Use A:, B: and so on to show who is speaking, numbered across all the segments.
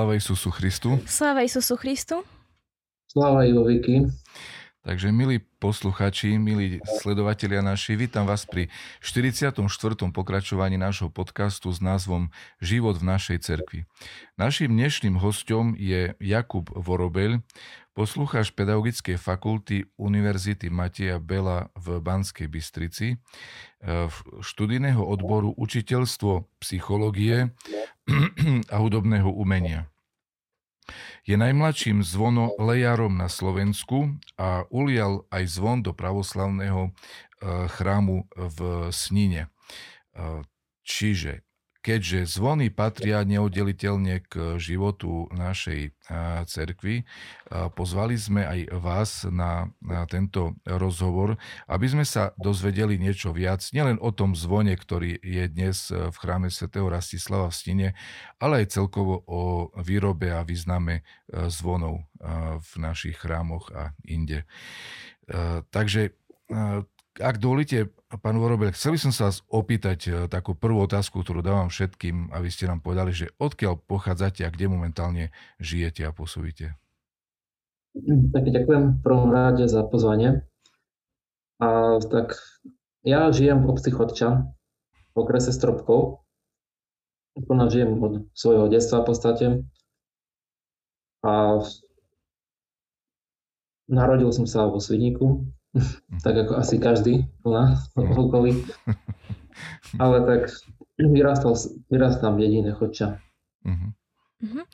A: Sláva Isusu Christu.
B: Sláva Isusu Christu.
C: Sláva Viki.
A: Takže milí posluchači, milí sledovatelia naši, vítam vás pri 44. pokračovaní nášho podcastu s názvom Život v našej cerkvi. Naším dnešným hostom je Jakub Vorobeľ, poslucháč Pedagogickej fakulty Univerzity Mateja Bela v Banskej Bystrici, e, študijného odboru učiteľstvo psychológie a hudobného umenia. Je najmladším zvono lejárom na Slovensku a ulial aj zvon do pravoslavného eh, chrámu v Snine. Eh, čiže keďže zvony patria neoddeliteľne k životu našej cerkvy, pozvali sme aj vás na, na tento rozhovor, aby sme sa dozvedeli niečo viac, nielen o tom zvone, ktorý je dnes v chráme svätého Rastislava v Stine, ale aj celkovo o výrobe a význame zvonov v našich chrámoch a inde. Takže ak dovolíte, pán Vorobel, chcel by som sa vás opýtať e, takú prvú otázku, ktorú dávam všetkým, aby ste nám povedali, že odkiaľ pochádzate a kde momentálne žijete a pôsobíte.
C: Tak ďakujem v prvom rade za pozvanie. A tak ja žijem v obci Chodča, v okrese Stropkov. Úplne žijem od svojho detstva v podstate. A narodil som sa vo Svidníku, tak ako asi každý u nás v okolí. Ale tak vyrastal, vyrastám v dedine Chodča. Uh-huh.
B: Uh-huh.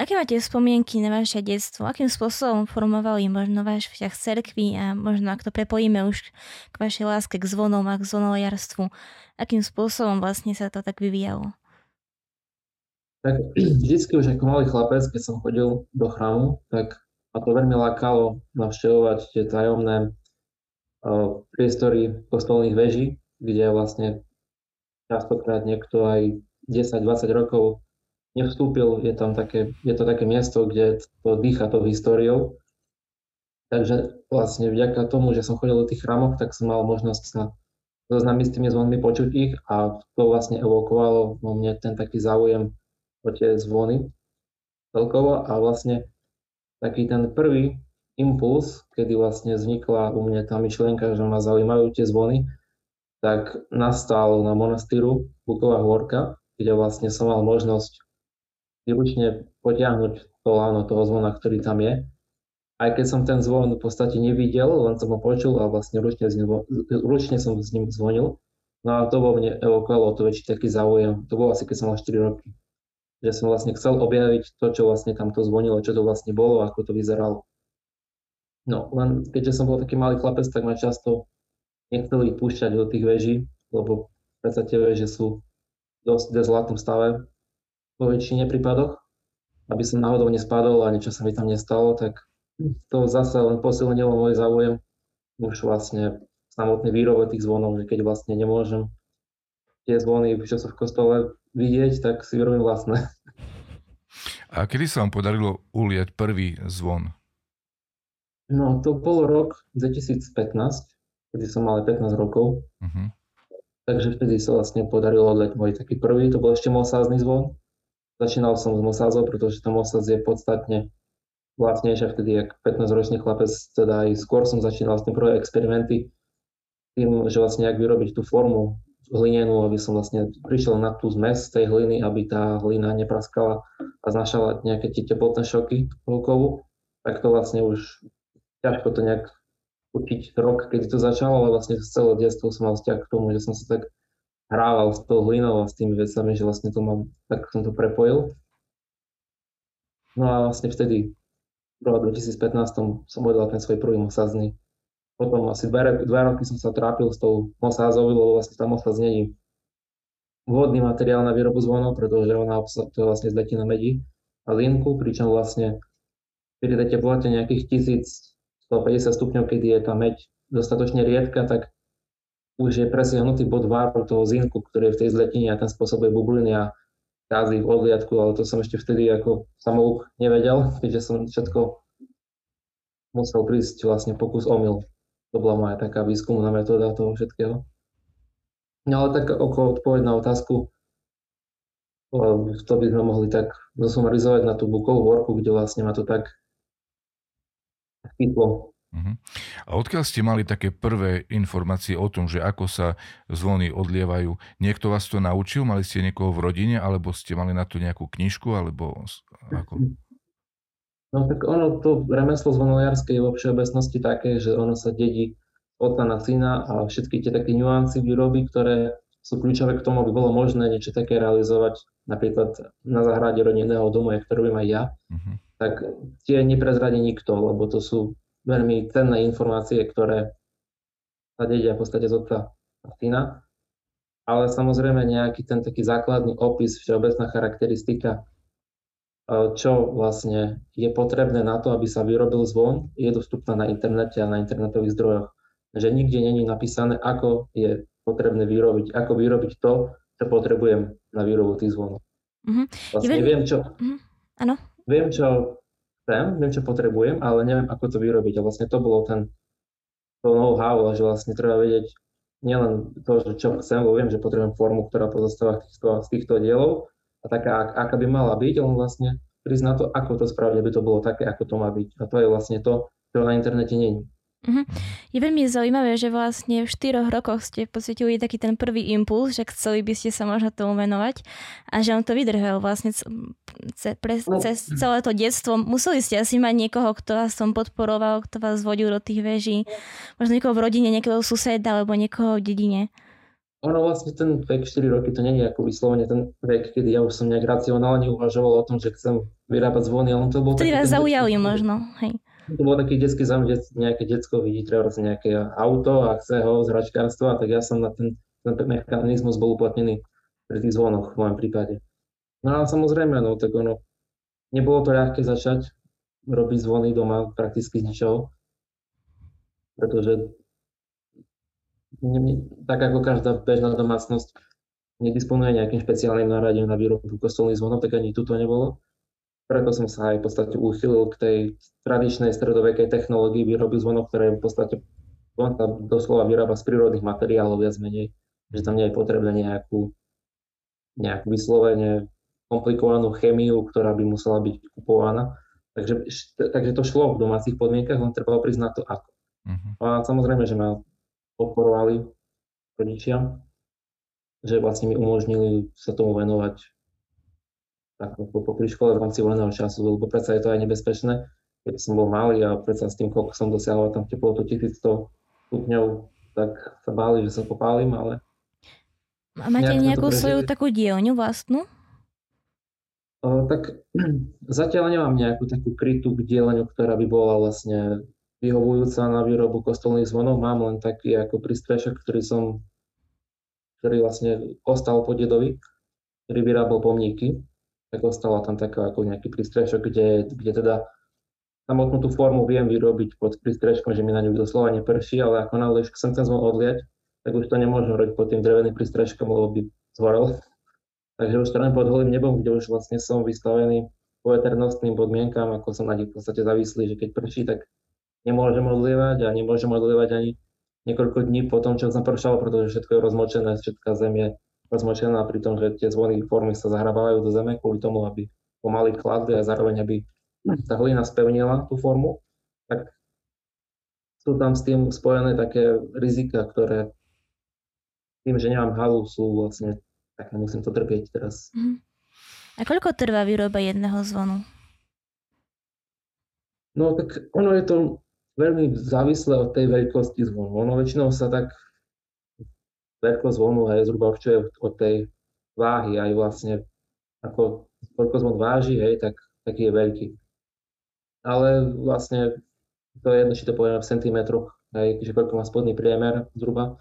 B: Aké máte spomienky na vaše detstvo? Akým spôsobom formovali možno váš vzťah s cerkví a možno ak to prepojíme už k vašej láske k zvonom a k zvonojarstvu, akým spôsobom vlastne sa to tak vyvíjalo?
C: Tak vždycky už ako malý chlapec, keď som chodil do chrámu, tak ma to veľmi lákalo navštevovať tie tajomné priestory kostolných veží, kde vlastne častokrát niekto aj 10-20 rokov nevstúpil, je, tam také, je to také miesto, kde to dýcha tou históriou. Takže vlastne vďaka tomu, že som chodil do tých chrámov, tak som mal možnosť sa zoznámiť s tými zvonmi, počuť ich a to vlastne evokovalo vo mne ten taký záujem o tie zvony celkovo a vlastne taký ten prvý impuls, kedy vlastne vznikla u mne tá myšlienka, že ma zaujímajú tie zvony, tak nastal na monastýru Buková Hôrka, kde vlastne som mal možnosť výlučne potiahnuť to láno toho zvona, ktorý tam je. Aj keď som ten zvon v podstate nevidel, len som ho počul a vlastne ručne, ručne som s ním zvonil. No a to vo mne evokovalo to väčší taký záujem. To bolo asi keď som mal 4 roky. Že som vlastne chcel objaviť to, čo vlastne tam to zvonilo, čo to vlastne bolo, ako to vyzeralo. No, len keďže som bol taký malý chlapec, tak ma často nechceli púšťať do tých veží, lebo predsa tie veže sú dosť v zlatom stave vo väčšine prípadoch. Aby som náhodou nespadol a niečo sa mi tam nestalo, tak to zase len posilnilo môj záujem už vlastne samotný výrobe tých zvonov, že keď vlastne nemôžem tie zvony, čo sú v kostole vidieť, tak si vyrobím vlastné.
A: A kedy sa vám podarilo ulieť prvý zvon?
C: No, to bol rok 2015, kedy som mal 15 rokov. Uh-huh. Takže vtedy sa vlastne podarilo odleť môj taký prvý, to bol ešte mosázny zvon. Začínal som s mosázou, pretože ten mosáz je podstatne vlastnejšia vtedy, jak 15-ročný chlapec, teda aj skôr som začínal tým prvé experimenty, tým, že vlastne ak vyrobiť tú formu hlinenú, aby som vlastne prišiel na tú zmes tej hliny, aby tá hlina nepraskala a znašala nejaké tie teplotné šoky hlkovu, tak to vlastne už ťažko to nejak určiť rok, keď to začalo, ale vlastne z celé detstvo som mal vzťah k tomu, že som sa tak hrával s tou hlinou a s tými vecami, že vlastne to mám, tak som to prepojil. No a vlastne vtedy, v roku 2015 som odal ten svoj prvý mosázny. Potom asi dve, dve roky som sa trápil s tou mosázou, lebo vlastne tá mosáz není vhodný materiál na výrobu zvonov, pretože ona to je vlastne z na medí a linku, pričom vlastne pri tej teplote nejakých 1000 150 stupňov, kedy je tá meď dostatočne riedka, tak už je presiahnutý bod váru toho zinku, ktorý je v tej zletine a ten spôsobuje bubliny a kázy v odliadku, ale to som ešte vtedy ako samouk nevedel, keďže som všetko musel prísť vlastne pokus omyl. To bola moja taká výskumná metóda toho všetkého. No ale tak okolo odpoveď na otázku, to by sme mohli tak zosumarizovať na tú bukovú worku, kde vlastne ma to tak chytlo.
A: Uh-huh. A odkiaľ ste mali také prvé informácie o tom, že ako sa zvony odlievajú? Niekto vás to naučil? Mali ste niekoho v rodine? Alebo ste mali na to nejakú knižku? Alebo ako?
C: No tak ono, to remeslo zvonoliarské je vo všeobecnosti také, že ono sa dedí otca na syna a všetky tie také nuancy výroby, ktoré sú kľúčové k tomu, aby bolo možné niečo také realizovať napríklad na záhrade rodinného domu, ktorý robím aj ja, uh-huh. Tak tie neprezradí nikto, lebo to sú veľmi cenné informácie, ktoré sa dedia v podstate z otca a syna. Ale samozrejme nejaký ten taký základný opis, všeobecná charakteristika, e, čo vlastne je potrebné na to, aby sa vyrobil zvon, je dostupná na internete a na internetových zdrojoch. Že nikde není napísané, ako je potrebné vyrobiť, ako vyrobiť to, čo potrebujem na výrobu tých zvonov. Mm-hmm. Vlastne ja viem, čo, mm-hmm. Viem, čo chcem, viem, čo potrebujem, ale neviem, ako to vyrobiť. A vlastne to bolo ten to know-how, že vlastne treba vedieť nielen to, že čo chcem, lebo viem, že potrebujem formu, ktorá pozostáva týchto, z týchto dielov a taká, aká by mala byť, len vlastne prísť na to, ako to spraviť, aby to bolo také, ako to má byť. A to je vlastne to, čo na internete není.
B: Uh-huh. Je veľmi zaujímavé, že vlastne v štyroch rokoch ste pocitili taký ten prvý impuls, že chceli by ste sa možno tomu venovať a že on to vydržal vlastne ce, pre, no. cez celé to detstvo. Museli ste asi mať niekoho, kto vás tom podporoval, kto vás vodil do tých veží. Možno niekoho v rodine, niekoho suseda alebo niekoho v dedine.
C: Ono vlastne ten vek 4 roky, to nie je ako vyslovene ten vek, kedy ja už som nejak racionálne uvažoval o tom, že chcem vyrábať zvony, ale to bol...
B: Vtedy vás zaujali možno, hej
C: to bol taký detský záujem, nejaké detsko vidí treba nejaké auto a chce ho z hračkárstva, tak ja som na ten, ten mechanizmus bol uplatnený pri tých zvonoch v mojom prípade. No a samozrejme, no tak ono, nebolo to ľahké začať robiť zvony doma prakticky z ničoho, pretože tak ako každá bežná domácnosť nedisponuje nejakým špeciálnym náradím na výrobu kostolných zvonov, tak ani tu to nebolo preto som sa aj v podstate uchylil k tej tradičnej stredovekej technológii výroby zvonov, ktoré v podstate zvon sa doslova vyrába z prírodných materiálov viac menej, že tam nie je potrebné nejakú, nejakú vyslovene komplikovanú chemiu, ktorá by musela byť kupovaná. Takže, takže to šlo v domácich podmienkach, len trebalo prísť na to ako. Uh-huh. A samozrejme, že ma podporovali rodičia, že vlastne mi umožnili sa tomu venovať tak pri škole v rámci voľného času, lebo predsa je to aj nebezpečné. Keď som bol malý a predsa s tým, koľko som dosiahol tam teplotu 1100 stupňov, tak sa báli, že sa popálim, ale...
B: A máte nejakú svoju takú dielňu vlastnú?
C: O, tak zatiaľ nemám nejakú takú krytú dielňu, ktorá by bola vlastne vyhovujúca na výrobu kostolných zvonov. Mám len taký ako pristrešok, ktorý som ktorý vlastne ostal po dedovi, ktorý vyrábal pomníky tak ostala tam taká ako nejaký prístrešok, kde, kde teda samotnú tú formu viem vyrobiť pod prístreškom, že mi na ňu doslova neprší, ale ako náhle chcem ten zvon odliať, tak už to nemôžem robiť pod tým dreveným prístreškom, lebo by zhorel. Takže už to pod holým nebom, kde už vlastne som vystavený poveternostným podmienkam, ako som na nich v podstate závislý, že keď prší, tak nemôžem odlievať a nemôžem odlievať ani niekoľko dní po tom, čo som pršal, pretože všetko je rozmočené, všetká zem je rozmočená pri tom, že tie zvony formy sa zahrabávajú do zeme kvôli tomu, aby pomaly kladli a zároveň, aby tá hlina spevnila tú formu, tak sú tam s tým spojené také rizika, ktoré tým, že nemám halu, sú vlastne také, musím to trpieť teraz. Mhm.
B: A koľko trvá výroba jedného zvonu?
C: No tak ono je to veľmi závislé od tej veľkosti zvonu. Ono väčšinou sa tak veľkosť zvonu je zhruba určuje od tej váhy, aj vlastne ako zvon váži, hej, tak taký je veľký. Ale vlastne to je jedno, či to povieme v centimetroch, hej, že koľko má spodný priemer zhruba,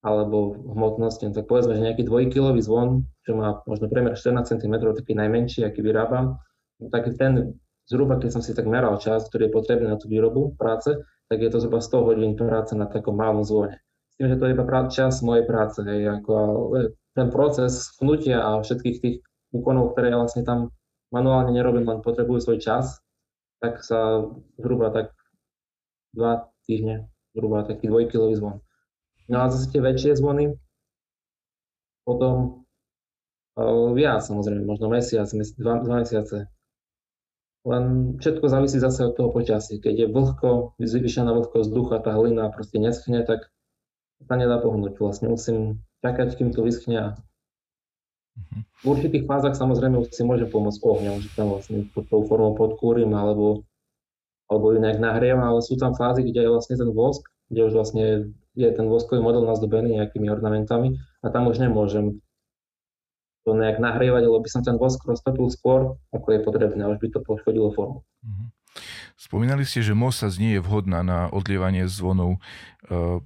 C: alebo hmotnosti, no tak povedzme, že nejaký dvojkilový zvon, čo má možno priemer 14 cm, taký najmenší, aký vyrábam, no tak ten zhruba, keď som si tak meral čas, ktorý je potrebný na tú výrobu práce, tak je to zhruba 100 hodín práce na takom malom zvone tým, že to je iba čas mojej práce, hej, ako, ten proces vnutia a všetkých tých úkonov, ktoré vlastne tam manuálne nerobím, len potrebujú svoj čas, tak sa zhruba tak dva týždne, zhruba taký dvojkilový zvon. No a zase tie väčšie zvony, potom Viac samozrejme, možno mesiac, dva, dva mesiace. Len všetko závisí zase od toho počasia. Keď je vlhko, vyššená vlhkosť vzduchu tá hlina proste neschne, tak sa nedá pohnúť. Vlastne musím čakať, kým to vyschne mhm. v určitých fázach samozrejme už si môžem pomôcť ohňom, že tam vlastne pod tou formou podkúrim alebo, alebo ju nejak nahriem, ale sú tam fázy, kde je vlastne ten vosk, kde už vlastne je ten voskový model nazdobený nejakými ornamentami a tam už nemôžem to nejak nahrievať, lebo by som ten vosk roztopil skôr, ako je potrebné, už by to poškodilo formu. Mhm.
A: Spomínali ste, že mosac nie je vhodná na odlievanie zvonov. Ehm,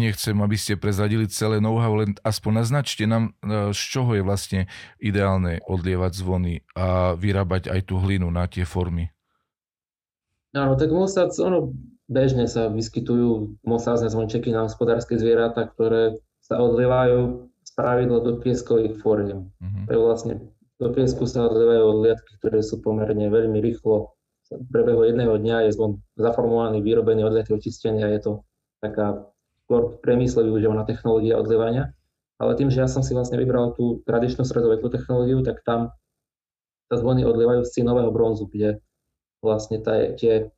A: nechcem, aby ste prezradili celé know-how, len aspoň naznačte nám, e, z čoho je vlastne ideálne odlievať zvony a vyrábať aj tú hlinu na tie formy.
C: Áno, tak mosac, ono bežne sa vyskytujú mosácne zvončeky na hospodárske zvieratá, ktoré sa odlievajú pravidlo do pieskových fóriem. Uh-huh. To je vlastne do piesku sa odlievajú odliadky, ktoré sú pomerne veľmi rýchlo. V prebehu jedného dňa je zvon zaformovaný, vyrobený odliadky očistenia. Je to taká skôr priemysle využívaná technológia odlievania. Ale tým, že ja som si vlastne vybral tú tradičnú stredovekú technológiu, tak tam sa zvony odlievajú z cinového bronzu, kde vlastne tá, tie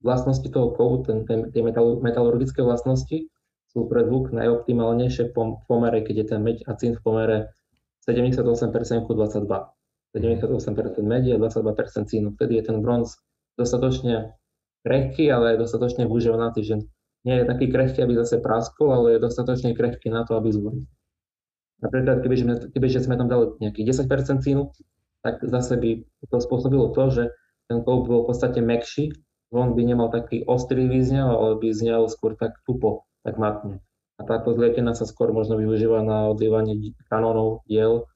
C: vlastnosti toho kovu, ten, ten, tie metalurgické vlastnosti sú pre zvuk najoptimálnejšie v pomere, keď je ten meď a cín v pomere 78% ku 22. 78% medie a 22% cínu. Vtedy je ten bronz dostatočne krehký, ale je dostatočne využívaný, že nie je taký krehký, aby zase praskol, ale je dostatočne krehký na to, aby zvonil. Napríklad, keby, sme, keby sme tam dali nejakých 10% cínu, tak zase by to spôsobilo to, že ten koup bol v podstate mekší, zvon by nemal taký ostrý význel, ale by znel skôr tak tupo tak matne. A táto zlietená sa skôr možno využíva na odlievanie kanónov, diel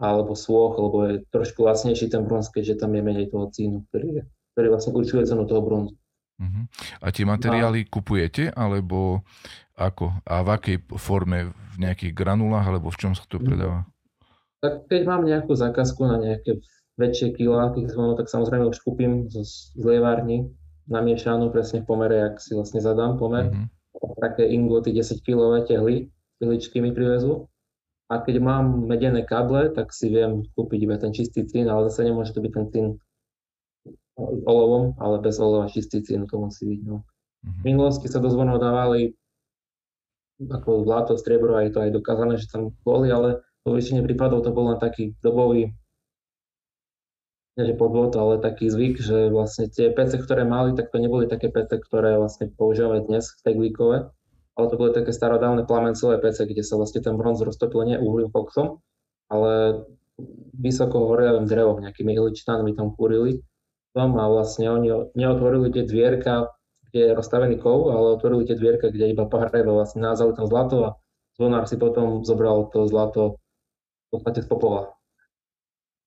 C: alebo slôch, lebo je trošku lacnejší ten bronz, keďže tam je menej toho cínu, ktorý, je, ktorý vlastne určuje cenu toho bronzu.
A: Uh-huh. A tie materiály a... kupujete, alebo ako? A v akej forme? V nejakých granulách, alebo v čom sa to predáva?
C: Tak keď mám nejakú zákazku na nejaké väčšie zvonov, tak samozrejme už kúpim zo zlievárni namiešanú presne v pomere, ak si vlastne zadám pomer. Uh-huh také ingoty 10 kg tehly, tehličky mi privezú. A keď mám medené kable, tak si viem kúpiť iba ten čistý cín, ale zase nemôže to byť ten cín olovom, ale bez olova čistý cín to musí byť. No. Mm-hmm. V minulosti sa do zvonov dávali ako zlato, striebro, a je to aj dokázané, že tam boli, ale vo väčšine prípadov to bol len taký dobový že podvod, ale taký zvyk, že vlastne tie PC, ktoré mali, tak to neboli také PC, ktoré vlastne používame dnes, teglíkové, ale to boli také starodávne plamencové PC, kde sa vlastne ten bronz roztopil nie uhlým koxom, ale vysoko horelým drevom, nejakými ihličnánmi tam kúrili tom a vlastne oni neotvorili tie dvierka, kde je rozstavený kov, ale otvorili tie dvierka, kde iba pahreba vlastne názali tam zlato a zvonár si potom zobral to zlato v podstate z popola.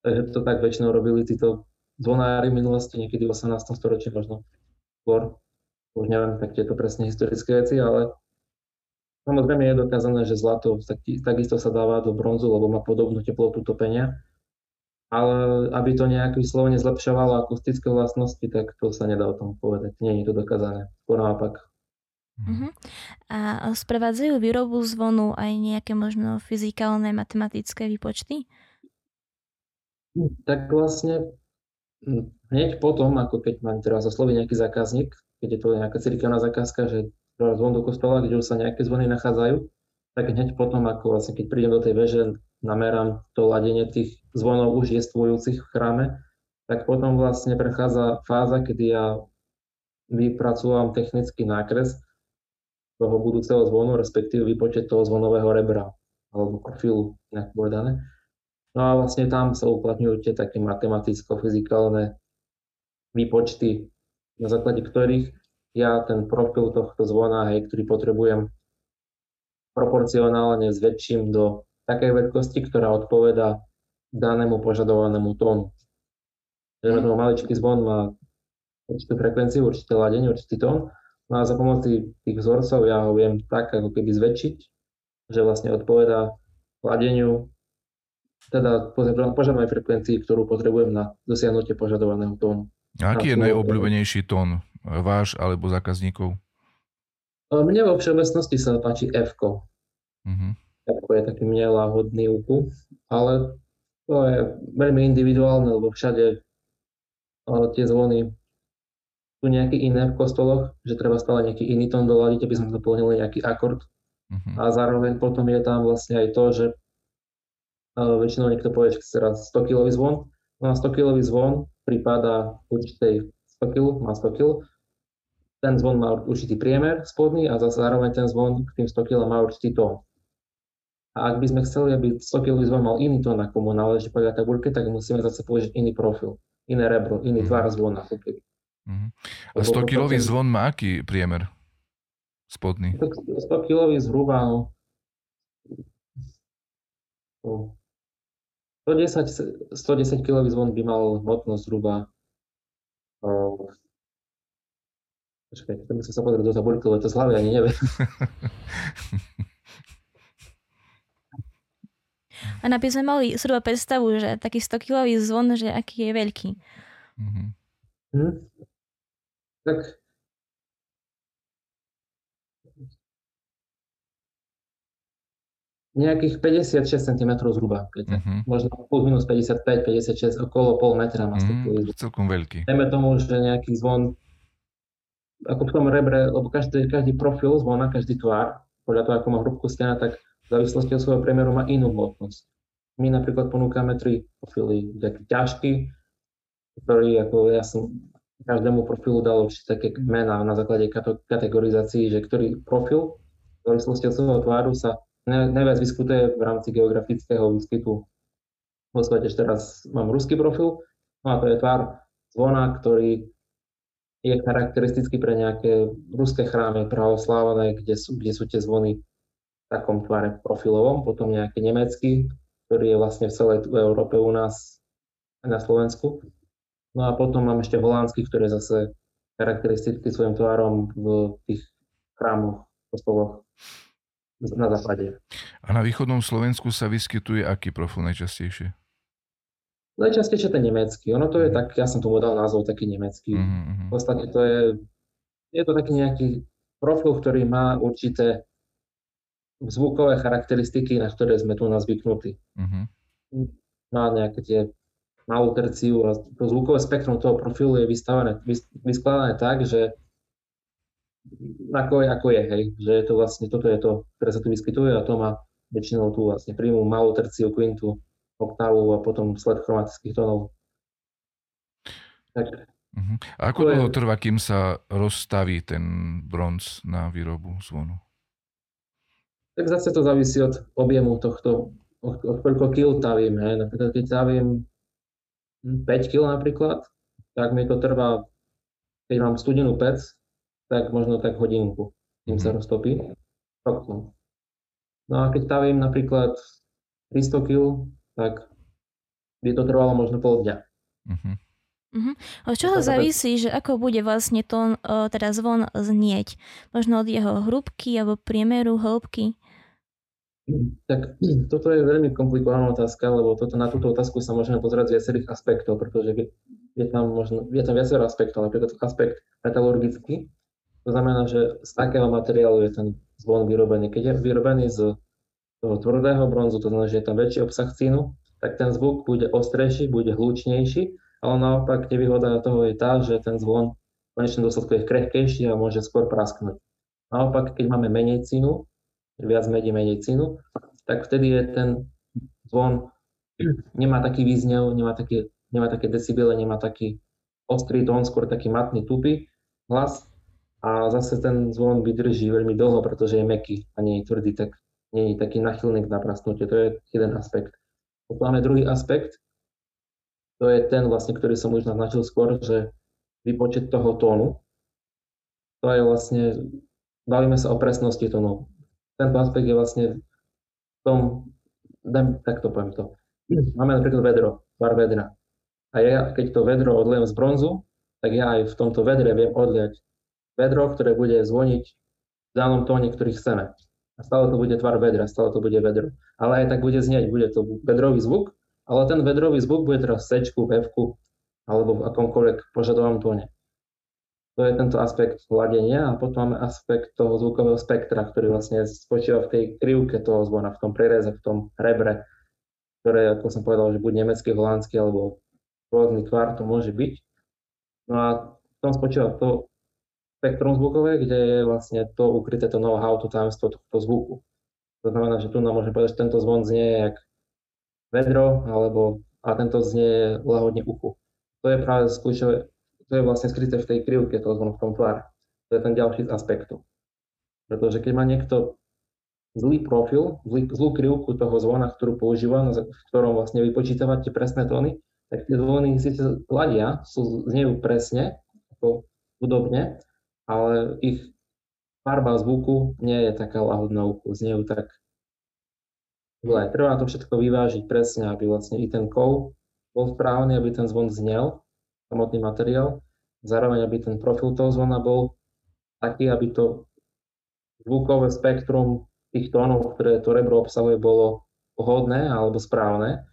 C: Takže to tak väčšinou robili títo zvonári minulosti, niekedy v 18. storočí možno skôr. Už neviem tak tieto presne historické veci, ale samozrejme je dokázané, že zlato takisto sa dáva do bronzu, lebo má podobnú teplotu topenia. Ale aby to nejak vyslovene zlepšovalo akustické vlastnosti, tak to sa nedá o tom povedať. Nie je to dokázané. Skôr naopak.
B: Uh-huh. A sprevádzajú výrobu zvonu aj nejaké možno fyzikálne, matematické výpočty?
C: Tak vlastne hm, hneď potom, ako keď mám teraz osloviť nejaký zákazník, keď je to nejaká cirkevná zákazka, že zvon do kostola, kde už sa nejaké zvony nachádzajú, tak hneď potom, ako vlastne keď prídem do tej veže, namerám to ladenie tých zvonov už jestvujúcich v chráme, tak potom vlastne prechádza fáza, kedy ja vypracúvam technický nákres toho budúceho zvonu, respektíve vypočet toho zvonového rebra alebo profilu, nejak povedané. No a vlastne tam sa uplatňujú tie také matematicko-fyzikálne výpočty, na základe ktorých ja ten profil tohto zvona, hej, ktorý potrebujem proporcionálne zväčším do takej veľkosti, ktorá odpoveda danému požadovanému tónu. Takže mm. maličký zvon má určitú frekvenciu, určité ladenie, určitý tón, no a za pomoci tých vzorcov ja ho viem tak ako keby zväčšiť, že vlastne odpoveda ladeniu teda požadovanej frekvencii, ktorú potrebujem na dosiahnutie požadovaného tónu.
A: A aký je najobľúbenejší tón váš alebo zákazníkov?
C: Mne vo všeobecnosti sa páči F. Uh-huh. F je taký mne láhodný úku, ale To je veľmi individuálne, lebo všade tie zvony sú nejaké iné v kostoloch, že treba stále nejaký iný tón doladiť, aby sme doplnili nejaký akord. Uh-huh. A zároveň potom je tam vlastne aj to, že väčšinou niekto povie, že chce raz 100 kg zvon, no a 100 kg zvon prípada určitej 100 kg, má 100 kg, ten zvon má určitý priemer spodný a zároveň ten zvon k tým 100 kg má určitý tón. A ak by sme chceli, aby 100 kg zvon mal iný tón, ako mu náleží podľa tabulky, tak musíme zase použiť iný profil, iné rebro, iný uh-huh. tvar zvona.
A: Uh-huh. A 100 kilový zvon má aký priemer spodný?
C: 100 kilový zhruba, no, 110, 110 kilový zvon by mal hmotnosť zhruba Počkaj, to musím sa pozrieť do tabulky, lebo to z hlavy ani neviem.
B: A aby sme mali zhruba predstavu, že taký 100 kilový zvon, že aký je veľký. Mm-hmm.
C: Hmm. Tak nejakých 56 cm zhruba. Uh-huh. Možno plus minus 55, 56, okolo pol metra má
A: uh-huh. Celkom veľký.
C: Dajme tomu, že nejaký zvon, ako v tom rebre, lebo každý, každý profil zvona, každý tvár, podľa toho, ako má hrubku stena, tak v závislosti od svojho priemeru má inú hmotnosť. My napríklad ponúkame tri profily, taký ťažký, ktorý, ako ja som každému profilu dal určite také mená na základe kategorizácií, že ktorý profil v závislosti od svojho tváru sa najviac vyskytuje v rámci geografického výskytu vo svete. Teraz mám ruský profil, no a to je tvár zvona, ktorý je charakteristický pre nejaké ruské chrámy pravoslávne, kde sú, kde sú tie zvony v takom tvare profilovom, potom nejaký nemecký, ktorý je vlastne v celej Európe u nás na Slovensku. No a potom mám ešte holandský, ktorý je zase charakteristický svojim tvárom v tých chrámoch, kostoloch na západe.
A: A na východnom Slovensku sa vyskytuje aký profil najčastejšie?
C: Najčastejšie ten nemecký. Ono to je tak, ja som tomu dal názov taký nemecký. Mm-hmm. V podstate to je, je to taký nejaký profil, ktorý má určité zvukové charakteristiky, na ktoré sme tu nás zvyknutí. Mm-hmm. Má nejaké tie malú terciu a to zvukové spektrum toho profilu je vystavené, vyskladané tak, že ako je, ako je, hej, že je to vlastne, toto je to, ktoré sa tu vyskytuje a to má väčšinou tu vlastne príjmu malú terciu, kvintu, oktávu a potom sled chromatických tónov.
A: Tak, uh-huh. A ako dlho je... trvá, kým sa rozstaví ten bronz na výrobu zvonu?
C: Tak zase to závisí od objemu tohto, od, od koľko kil tavím. Hej. Napríklad keď tavím 5 kg napríklad, tak mi to trvá, keď mám studenú pec, tak možno tak hodinku, kým sa mhm. roztopí. No a keď stavím napríklad 300 kg, tak by to trvalo možno pol dňa. Uh-huh.
B: Uh-huh. Od čoho závisí, že ako bude vlastne to teda zvon znieť? Možno od jeho hrubky alebo priemeru hĺbky?
C: Tak toto je veľmi komplikovaná otázka, lebo toto, na túto otázku sa môžeme pozerať z viacerých aspektov, pretože je tam, možno, je tam viacero aspektov, napríklad aspekt metalurgický, to znamená, že z akého materiálu je ten zvon vyrobený. Keď je vyrobený z toho tvrdého bronzu, to znamená, že je tam väčší obsah cínu, tak ten zvuk bude ostrejší, bude hlučnejší, ale naopak nevýhoda toho je tá, že ten zvon v konečnom dôsledku je krehkejší a môže skôr prasknúť. Naopak, keď máme menej cínu, viac medí, menej cínu, tak vtedy je ten zvon nemá taký význev, nemá také, nemá také decibele, nemá taký ostrý tón, skôr taký matný, tupý hlas a zase ten zvon vydrží veľmi dlho, pretože je meký a nie je tvrdý, tak nie je taký nachylný k naprasnutiu. To je jeden aspekt. Potom máme druhý aspekt, to je ten vlastne, ktorý som už naznačil skôr, že vypočet toho tónu. To je vlastne, bavíme sa o presnosti tónu. Tento aspekt je vlastne v tom, dám, to poviem to. Máme napríklad vedro, tvar vedra. A ja, keď to vedro odlejem z bronzu, tak ja aj v tomto vedre viem odliať vedro, ktoré bude zvoniť v danom tóne, ktorý chceme. A stále to bude tvar vedra, stále to bude vedro. Ale aj tak bude znieť, bude to vedrový zvuk, ale ten vedrový zvuk bude teraz v C, v alebo v akomkoľvek požadovanom tóne. To je tento aspekt ladenia a potom máme aspekt toho zvukového spektra, ktorý vlastne spočíva v tej krivke toho zvona, v tom prereze, v tom rebre. ktoré, ako som povedal, že buď nemecký, holandský alebo rôzny tvar to môže byť. No a v tom spočíva to spektrum zvukové, kde je vlastne to ukryté to know-how, to tajomstvo tohto zvuku. To znamená, že tu nám môžeme povedať, že tento zvon znie jak vedro, alebo a tento znie lahodne uchu. To je práve kľúčové, to je vlastne skryté v tej krivke toho zvonu v tom tvare. To je ten ďalší z aspektov. Pretože keď má niekto zlý profil, zlý, zlú krivku toho zvona, ktorú používa, v ktorom vlastne vypočítava tie presné tóny, tak tie zvony síce ladia, sú, znejú presne, ako hudobne, ale ich farba zvuku nie je taká lahodná uchu, znejú tak zle. Treba to všetko vyvážiť presne, aby vlastne i ten kov bol správny, aby ten zvon znel, samotný materiál, zároveň aby ten profil toho zvona bol taký, aby to zvukové spektrum tých tónov, ktoré to rebro obsahuje, bolo vhodné alebo správne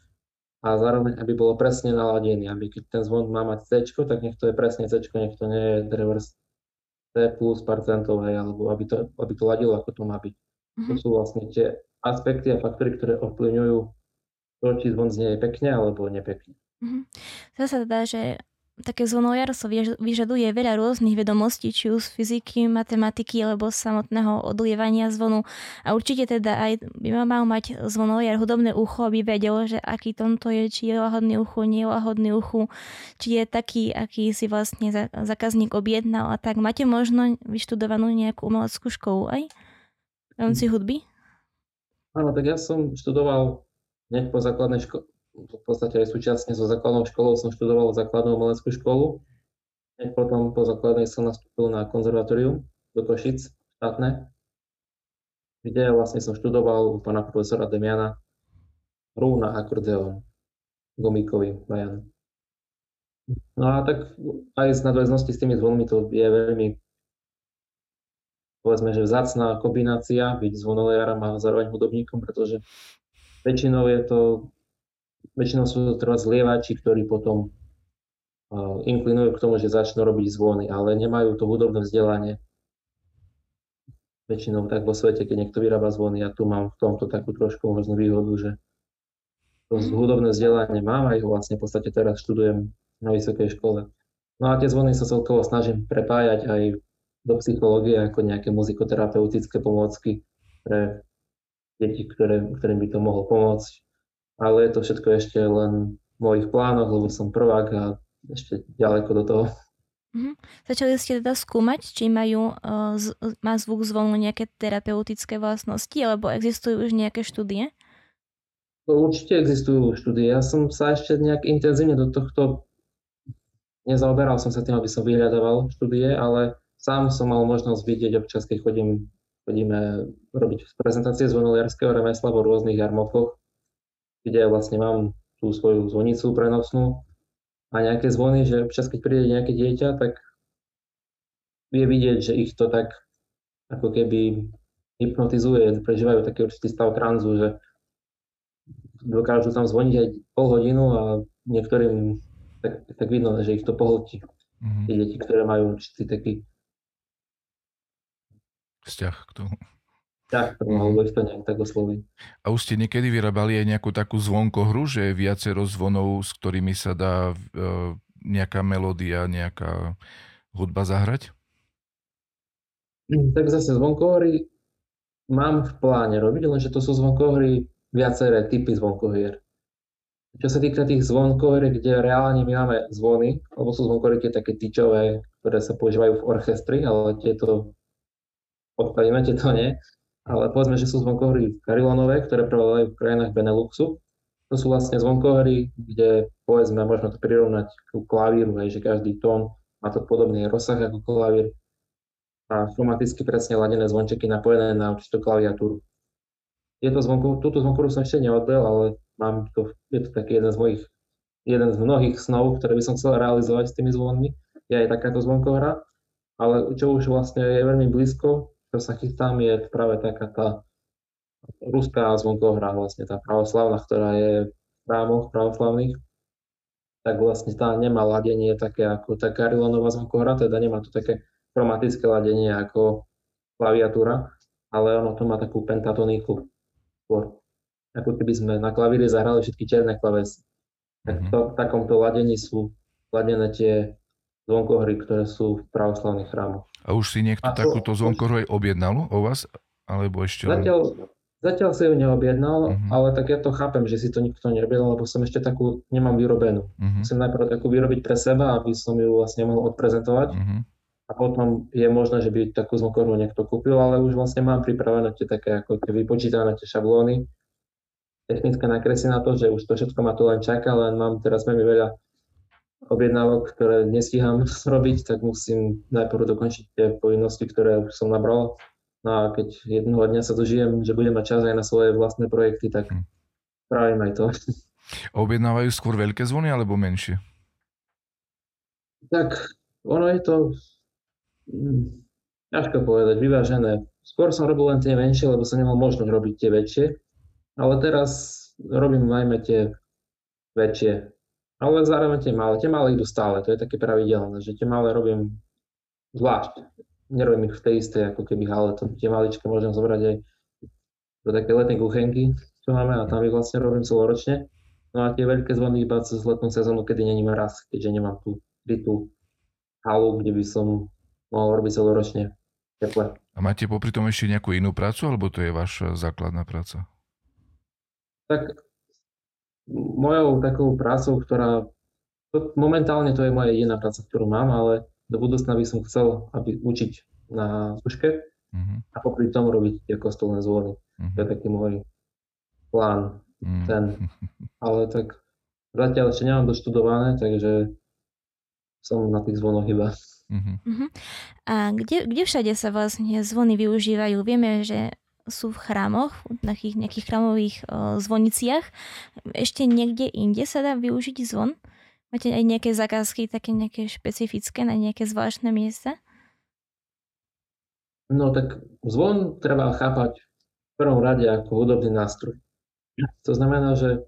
C: a zároveň, aby bolo presne naladený, aby keď ten zvon má mať C, tak nech to je presne C, nech to nie je reverse C plus percentov, hej, alebo aby to, aby to ladilo, ako to má byť. Mm-hmm. To sú vlastne tie aspekty a faktory, ktoré ovplyvňujú to, či zvon znie pekne alebo nepekne.
B: Mm-hmm. Sa teda, že také zvonojarstvo vyžaduje veľa rôznych vedomostí, či už z fyziky, matematiky alebo samotného odlievania zvonu. A určite teda aj by mal mať zvonojar hudobné ucho, aby vedel, že aký tón to je, či je lahodný uchu, nie je lahodný uchu, či je taký, aký si vlastne zákazník objednal a tak. Máte možno vyštudovanú nejakú umeleckú školu aj v rámci hudby?
C: Áno, tak ja som študoval hneď po základnej škole, v podstate aj súčasne so základnou školou som študoval základnú umeleckú školu. Hneď potom po základnej som nastúpil na konzervatórium do Košic štátne, kde vlastne som študoval u pána profesora Demiana hru na akordeón gomíkový Bajan. No a tak aj z nadväznosti s tými zvonmi to je veľmi povedzme, že vzácná kombinácia byť zvonolejárom a zároveň hudobníkom, pretože väčšinou je to väčšinou sú to trvá zlievači, ktorí potom inklinujú k tomu, že začnú robiť zvony, ale nemajú to hudobné vzdelanie. Väčšinou tak vo svete, keď niekto vyrába zvony, ja tu mám v tomto takú trošku možno výhodu, že to hudobné vzdelanie mám a ich vlastne v podstate teraz študujem na vysokej škole. No a tie zvony sa celkovo snažím prepájať aj do psychológie ako nejaké muzikoterapeutické pomôcky pre deti, ktoré, ktorým by to mohlo pomôcť ale je to všetko ešte len v mojich plánoch, lebo som prvák a ešte ďaleko do toho.
B: Mm-hmm. Začali ste teda skúmať, či majú, uh, z, má zvuk zvonu nejaké terapeutické vlastnosti, alebo existujú už nejaké štúdie?
C: Určite existujú štúdie. Ja som sa ešte nejak intenzívne do tohto nezaoberal som sa tým, aby som vyhľadával štúdie, ale sám som mal možnosť vidieť občas, keď chodím, chodíme robiť prezentácie zvonoliarského remesla vo rôznych jarmokoch, kde vlastne mám tú svoju zvonicu prenosnú a nejaké zvony, že občas, keď príde nejaké dieťa, tak vie vidieť, že ich to tak ako keby hypnotizuje, prežívajú taký určitý stav tranzu, že dokážu tam zvoniť aj pol hodinu a niektorým tak, tak vidno, že ich to pohltí. Mm-hmm. Tie deti, ktoré majú určitý taký
A: vzťah k tomu.
C: Tak, to nejak tak osloví.
A: A už ste niekedy vyrábali aj nejakú takú zvonkohru, že je viacero zvonov, s ktorými sa dá e, nejaká melódia, nejaká hudba zahrať?
C: Hm, tak zase zvonkohry mám v pláne robiť, lenže to sú zvonkohry viaceré typy zvonkohier. Čo sa týka tých zvonkohier, kde reálne my máme zvony, alebo sú zvonkohry tie také tyčové, ktoré sa používajú v orchestri, ale tieto odpadíme, tieto nie ale povedzme, že sú zvonkohry karilonové, ktoré prevládajú v krajinách Beneluxu. To sú vlastne zvonkohry, kde povedzme, možno to prirovnať k klavíru, hej, že každý tón má to podobný rozsah ako klavír a chromaticky presne ladené zvončeky napojené na určitú klaviatúru. Je to zvonko, túto zvonkohru som ešte neodbel, ale mám to, je to taký jeden z mojich, jeden z mnohých snov, ktoré by som chcel realizovať s tými zvonmi. Je aj takáto zvonkohra, ale čo už vlastne je veľmi blízko, čo sa chystám, je práve taká tá ruská zvonkohra, vlastne tá pravoslavná, ktorá je v chrámoch pravoslavných, tak vlastne tá nemá ladenie také ako tá karilonová zvonkohra, teda nemá to také chromatické ladenie ako klaviatúra, ale ono to má takú pentatoniku ako keby sme na klavíri zahrali všetky čierne klavesy. Tak
A: Mhm.
C: to, v takomto ladení sú ladené tie zvonkohry, ktoré sú v pravoslavných chrámoch.
A: A už si niekto
C: A to-
A: takúto zvonkohru aj objednal o vás? Alebo ešte.
C: Zatiaľ, zatiaľ si ju neobjednal,
A: Mhm.
C: ale tak ja to chápem, že si to nikto neobjednal, lebo som ešte takú nemám vyrobenú.
A: Mhm.
C: Musím najprv takú vyrobiť pre seba, aby som ju vlastne mohol odprezentovať
A: Mhm.
C: a potom je možné, že by takú zvonkohru niekto kúpil, ale už vlastne mám pripravené tie také ako tie vypočítané tie šablóny, technické nakresy na to, že už to všetko ma tu len čaká, len mám teraz veľmi veľa objednávok, ktoré nestíham robiť, tak musím najprv dokončiť tie povinnosti, ktoré už som nabral. No a keď jednoho dňa sa dožijem, že budem mať čas aj na svoje vlastné projekty, tak
A: Hm.
C: spravím aj to.
A: Objednávajú skôr veľké zvony alebo menšie?
C: Tak ono je to mm, ťažko povedať, vyvážené. Skôr som robil len tie menšie, lebo som nemal možnosť robiť tie väčšie, ale teraz robím najmä tie väčšie. Ale zároveň tie malé. Tie malé idú stále, to je také pravidelné, že tie malé robím zvlášť. Nerobím ich v tej istej ako keby hale, to, tie maličké môžem zobrať aj do také letnej kuchenky, čo máme a tam ich vlastne robím celoročne. No a tie veľké zvony iba cez letnú sezónu, kedy není raz, keďže nemám tú krytú halu, kde by som mohol robiť celoročne teple.
A: A máte popri tom ešte nejakú inú prácu, alebo to je vaša základná práca?
C: Tak mojou takou prácou, ktorá to, momentálne to je moja jediná práca, ktorú mám, ale do budúcna by som chcel, aby učiť na skúške
A: Mhm.
C: a popri tom robiť tie kostolné zvony.
A: Mhm.
C: To je taký môj plán,
A: Mhm.
C: ten. ale tak zatiaľ ešte nemám doštudované, takže som na tých zvonoch iba.
A: Mhm.
B: Mhm. A kde, kde všade sa vlastne zvony využívajú? Vieme, že sú v chrámoch, v nejakých, nejakých chrámových o, zvoniciach. Ešte niekde inde sa dá využiť zvon? Máte aj nejaké zakázky, také nejaké špecifické na nejaké zvláštne miesta?
C: No tak zvon treba chápať v prvom rade ako hudobný nástroj. To znamená, že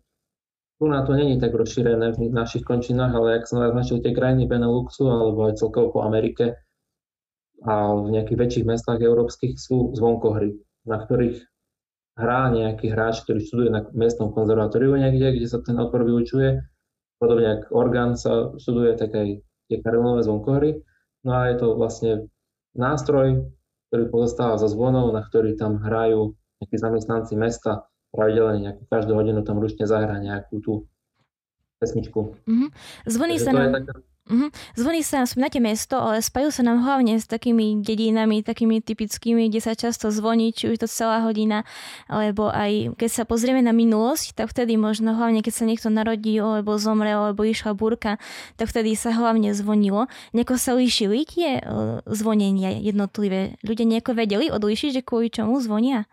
C: tu na to není tak rozšírené v našich končinách, ale ak som naznačil tie krajiny Beneluxu alebo aj celkovo po Amerike a v nejakých väčších mestách európskych sú zvonkohry, na ktorých hrá nejaký hráč, ktorý študuje na miestnom konzervatóriu niekde, kde sa ten odpor vyučuje. Podobne ako orgán sa študuje, tak aj tie karilové zvonkohry. No a je to vlastne nástroj, ktorý pozostáva zo zvonov, na ktorý tam hrajú nejakí zamestnanci mesta, pravidelne nejakú každú hodinu tam ručne zahra nejakú tú pesničku.
B: Zvony
C: Takže
B: sa nám...
C: taká,
B: Mhm. Zvoní sa nám spomínate mesto, ale spajú sa nám hlavne s takými dedinami, takými typickými, kde sa často zvoní, či už to celá hodina, alebo aj keď sa pozrieme na minulosť, tak vtedy možno hlavne, keď sa niekto narodí, alebo zomrel, alebo išla burka, tak vtedy sa hlavne zvonilo. Nejako sa líšili tie zvonenia jednotlivé. Ľudia nejako vedeli odlíšiť, že kvôli čomu zvonia?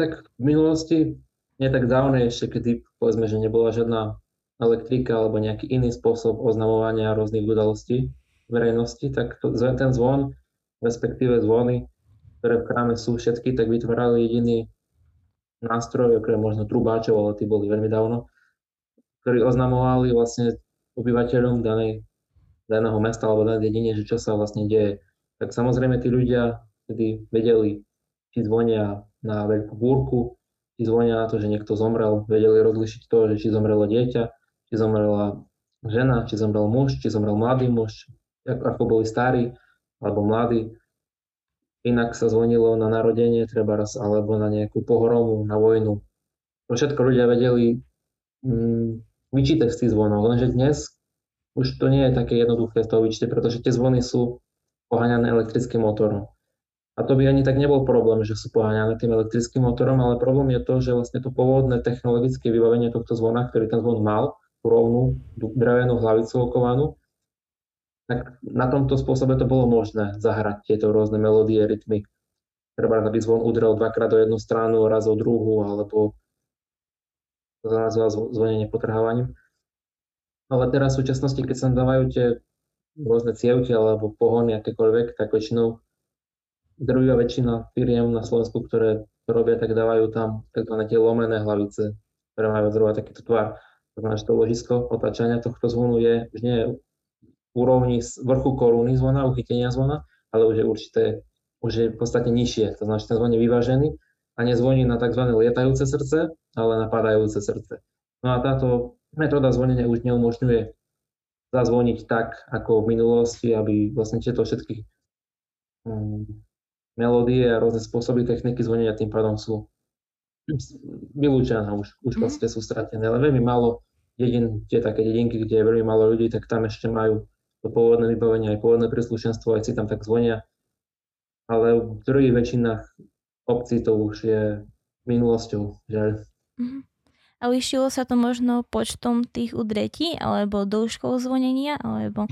C: tak v minulosti, nie tak dávne ešte, kedy povedzme, že nebola žiadna elektrika alebo nejaký iný spôsob oznamovania rôznych udalostí verejnosti, tak to, ten zvon, respektíve zvony, ktoré v chráme sú všetky, tak vytvárali jediný nástroj, okrem možno trubáčov, ale tí boli veľmi dávno, ktorí oznamovali vlastne obyvateľom danej, daného mesta alebo danej dedine, že čo sa vlastne deje. Tak samozrejme tí ľudia vtedy vedeli, či zvonia na veľkú búrku, či zvonia na to, že niekto zomrel, vedeli rozlišiť to, že či zomrelo dieťa, či zomrela žena, či zomrel muž, či zomrel mladý muž, ako boli starí alebo mladí. Inak sa zvonilo na narodenie treba raz, alebo na nejakú pohromu, na vojnu. To všetko ľudia vedeli mm, vyčítať z tých zvonov, lenže dnes už to nie je také jednoduché z toho vyčítať, pretože tie zvony sú poháňané elektrickým motorom. A to by ani tak nebol problém, že sú poháňané tým elektrickým motorom, ale problém je to, že vlastne to pôvodné technologické vybavenie tohto zvona, ktorý ten zvon mal, rovnú drevenú hlavicu okovanú, tak na tomto spôsobe to bolo možné zahrať tieto rôzne melódie, rytmy. Treba, aby zvon udrel dvakrát do jednu stranu, raz o druhú, alebo to sa nazýva zvonenie potrhávaním. Ale teraz v súčasnosti, keď sa dávajú tie rôzne cievky alebo pohony akékoľvek, tak väčšinou drvivá väčšina firiem na Slovensku, ktoré to robia, tak dávajú tam tzv. tie lomené hlavice, ktoré majú zhruba takýto tvar. To znamená, že to ložisko otáčania tohto zvonu je už nie úrovni vrchu koruny zvona, uchytenia zvona, ale už je určité, už je v podstate nižšie. To znamená, že ten zvon je vyvážený a nezvoní na tzv. lietajúce srdce, ale na padajúce srdce. No a táto metóda zvonenia už neumožňuje zazvoniť tak, ako v minulosti, aby vlastne tieto všetky um, melódie a rôzne spôsoby techniky zvonenia tým pádom sú vylúčené už, už mhm. vlastne sú stratené. Ale veľmi málo dedin, tie také dedinky, kde je veľmi málo ľudí, tak tam ešte majú to pôvodné vybavenie, aj pôvodné príslušenstvo, aj si tam tak zvonia. Ale v druhých väčšinách obcí to už je minulosťou, žiaľ. Mm-hmm.
B: A lišilo sa to možno počtom tých udretí, alebo dĺžkou zvonenia, alebo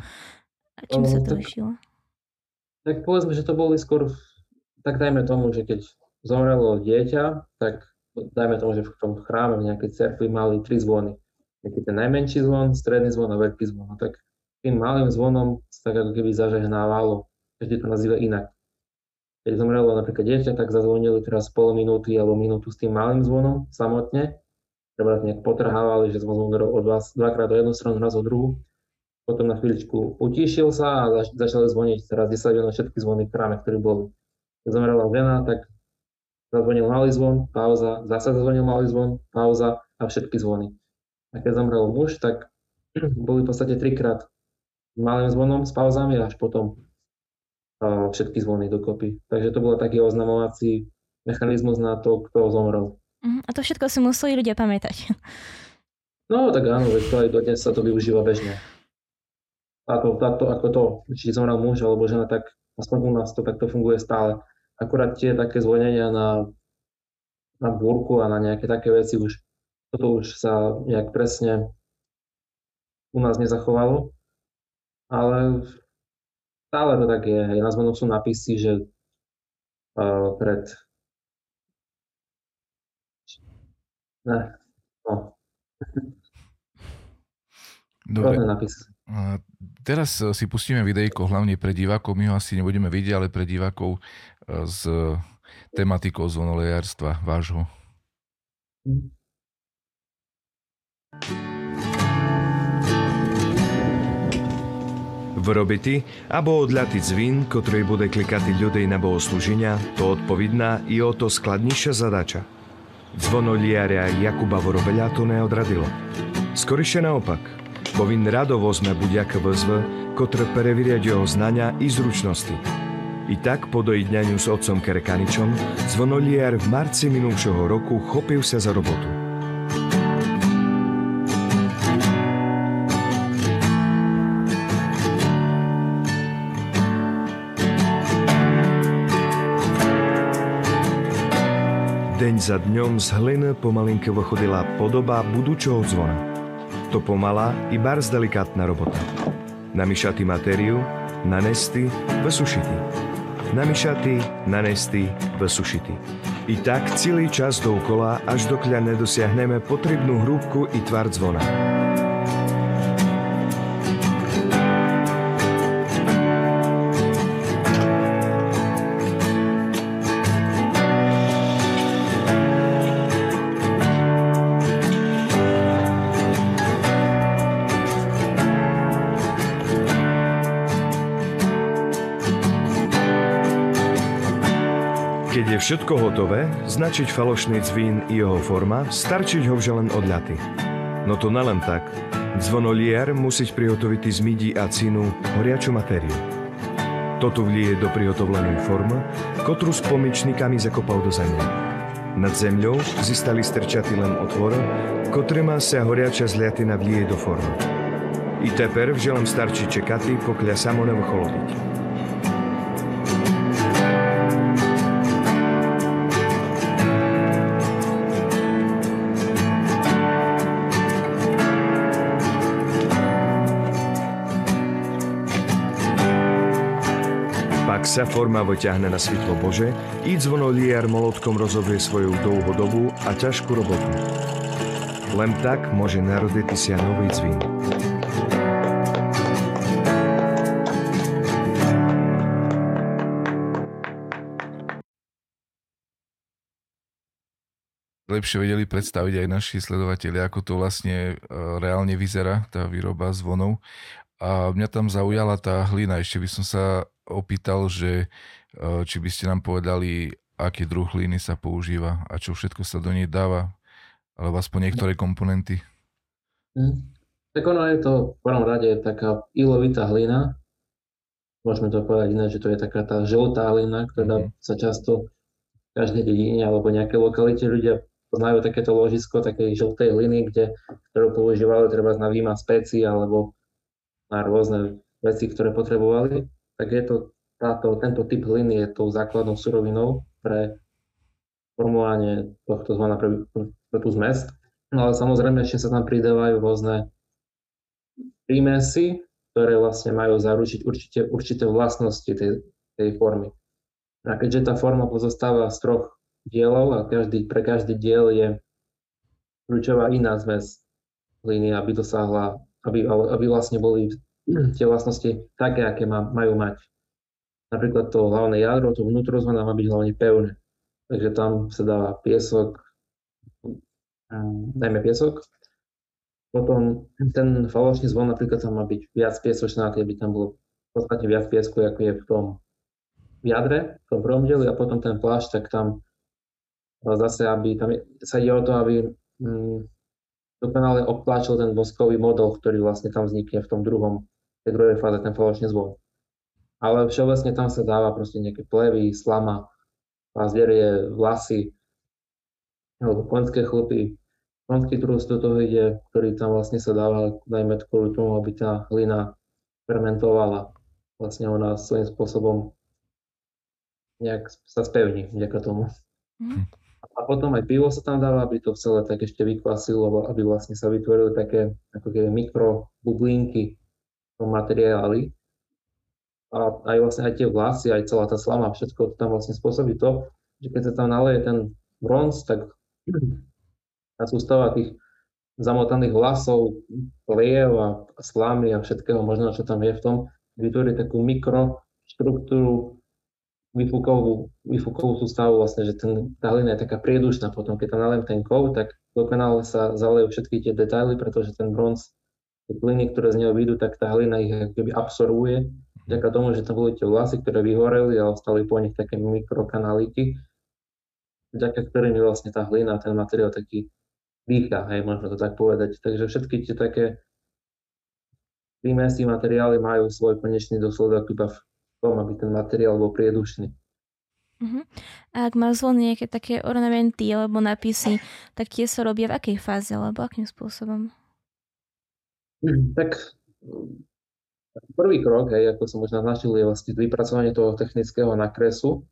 B: čím sa to tak, lišilo?
C: Tak povedzme, že to boli skôr, tak dajme tomu, že keď zomrelo dieťa, tak dajme tomu, že v tom chráme, v nejakej cerkvi mali tri zvony. Nejaký ten najmenší zvon, stredný zvon a veľký zvon. No tak tým malým zvonom sa tak ako keby zažehnávalo. Každý to nazýva inak keď zomrelo napríklad dieťa, tak zazvonili teraz pol minúty alebo minútu s tým malým zvonom samotne. Treba nejak potrhávali, že zvon zomrel od vás dvakrát do jednu stranu, raz o druhú. Potom na chvíľičku utíšil sa a zač- začali zvoniť teraz 10 minút všetky zvony v chráme, ktoré boli. Keď zomrela žena, tak zazvonil malý zvon, pauza, zase zazvonil malý zvon, pauza a všetky zvony. A keď zomrel muž, tak boli v podstate trikrát malým zvonom s pauzami až potom všetky zvony dokopy. Takže to bol taký oznamovací mechanizmus na to, kto zomrel.
B: Uh-huh. A to všetko si museli ľudia pamätať.
C: No tak áno, veď to aj dodnes sa to využíva bežne. Táto, táto, ako to, či zomrel muž alebo žena, tak aspoň u nás to takto funguje stále. Akurát tie také zvonenia na, na búrku a na nejaké také veci už, toto už sa nejak presne u nás nezachovalo. Ale Stále to tak je. Na zvonoch sú napisy, že uh, pred... Ne, no.
A: Dobre. A teraz si pustíme videjko hlavne pre divákov. My ho asi nebudeme vidieť, ale pre divákov s tematikou zvonolejárstva vášho. Mm.
D: Виробити або одляти дзвін, котрий буде кликати людей на богослужіння, то відповідна і ото складніша задача. Дзвоно ліаря Jakуба Воробеля to neodradilo. Скоріше наопак, бо він радо возьме будь-яке визви, котре перевірять його знання і зручності. І так, по доєднанню з отцом Кереканічом, дзвонолієр в марці минувшого року хопився за роботу. Deň za dňom z hliny pomalinke vychodila podoba budúčoho zvona. To pomalá i barz delikátna robota. Namíšati materiu, nanesty, vysušiti. Namíšati, nanesty, vysušiti. I tak celý čas dookola, až dokľa nedosiahneme potrebnú hrúbku i tvar zvona. Všetko hotové, značiť falošný cvín i jeho forma, starčiť ho vže len odľaty. No to nelen tak. Zvonolier musí prihotoviť z midí a cínu horiaču matériu. Toto vlie do prihotovlenej formy, kotru s pomičníkami zakopal do zeme. Nad zemľou zistali strčatý len otvor, má sa horiača zliatina vlie do formy. I teper vželem starčí čekati, pokľa samo nevycholodiť. Sa forma vyťahne na svitlo Bože, i zvonoliar molotkom rozovie svoju dlhodobú a ťažkú robotu. Len tak môže narodiť sa nový cvín.
A: lepšie vedeli predstaviť aj naši sledovateľi, ako to vlastne e, reálne vyzerá, tá výroba zvonov. A mňa tam zaujala tá hlina. Ešte by som sa opýtal, že e, či by ste nám povedali, aký druh hlíny sa používa a čo všetko sa do nej dáva, alebo aspoň niektoré komponenty?
C: Hm. Tak ono je to v prvom rade taká ilovitá hlina. Môžeme to povedať iné, že to je taká tá žltá hlina, ktorá mm. sa často v každej dedine alebo nejakej lokalite ľudia poznajú takéto ložisko takej žltej hliny, kde, ktorú používali treba na výma speci alebo na rôzne veci, ktoré potrebovali. Tak je to táto, tento typ hliny je tou základnou surovinou pre formovanie tohto zvona pre, pre tú zmes. No ale samozrejme ešte sa tam pridávajú rôzne prímesy, ktoré vlastne majú zaručiť určite, určité vlastnosti tej, tej formy. A keďže tá forma pozostáva z troch dielov a každý, pre každý diel je kľúčová iná zmes línie, aby dosahla, aby, aby vlastne boli tie vlastnosti také, aké má, majú mať. Napríklad to hlavné jadro, to vnútrozvona má byť hlavne pevné. Takže tam sa dáva piesok, najmä piesok, potom ten falošný zvon napríklad tam má byť viac piesočnatý, aby tam bolo v podstate viac piesku, ako je v tom jadre, v tom prvom dieli a potom ten plášť, tak tam zase, aby tam sa ide o to, aby mm, dokonale obtlačil ten voskový model, ktorý vlastne tam vznikne v tom druhom, tej druhej fáze, ten falošný zvon. Ale všeobecne tam sa dáva proste nejaké plevy, slama, pazderie, vlasy, alebo konské chlupy, konský trus do toho ide, ktorý tam vlastne sa dáva, najmä kvôli tomu, aby tá hlina fermentovala. Vlastne ona svojím spôsobom nejak sa spevní vďaka tomu. Mm. A potom aj pivo sa tam dáva, aby to celé tak ešte vykvasilo, aby vlastne sa vytvorili také ako keby mikrobublinky materiáli. A aj vlastne aj tie vlasy, aj celá tá slama, všetko to tam vlastne spôsobí to, že keď sa tam naleje ten bronz, tak tá sústava tých zamotaných vlasov, pliev a slámy a všetkého možného, čo tam je v tom, vytvorí takú mikroštruktúru, vyfúkovú, vyfúkovú sústavu vlastne, že ten, tá hlina je taká priedušná potom, keď tam naliem ten kov, tak dokonale sa zalejú všetky tie detaily, pretože ten bronz, plyny, ktoré z neho vyjdú, tak tá hlina ich akoby absorbuje, vďaka tomu, že tam boli tie vlasy, ktoré vyhoreli a ostali po nich také mikrokanalíky, vďaka ktorým je vlastne tá hlina, ten materiál taký dýcha, hej, možno to tak povedať. Takže všetky tie také prímesy materiály majú svoj konečný dôsledok iba v tom, aby ten materiál bol priedušný.
B: Uh-huh. A ak má zvon nejaké také ornamenty alebo napisy, tak tie sa robia v akej fáze alebo akým spôsobom?
C: Hm, tak prvý krok, hej, ako som už naznačil, je vlastne vypracovanie toho technického nakresu.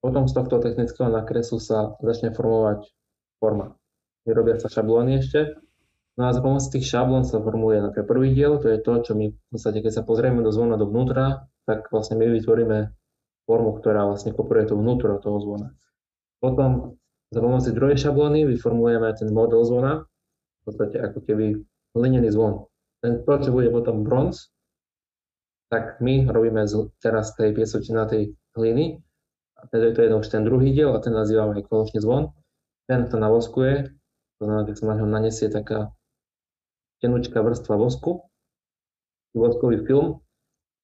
C: Potom z tohto technického nakresu sa začne formovať forma vyrobia sa šablóny ešte. No a za pomoc tých šablón sa formuje napríklad prvý diel, to je to, čo my v podstate, keď sa pozrieme do zvona dovnútra, tak vlastne my vytvoríme formu, ktorá vlastne kopuje to vnútro toho zvona. Potom za pomoci druhej šablóny vyformujeme ten model zvona, v podstate ako keby hlinený zvon. Ten, bude potom bronz, tak my robíme teraz tej piesočinatej hliny, a teda to je už ten druhý diel a ten nazývame koločný zvon. Ten to navoskuje to znamená, keď sa na ňom nanesie taká tenučká vrstva vosku, voskový film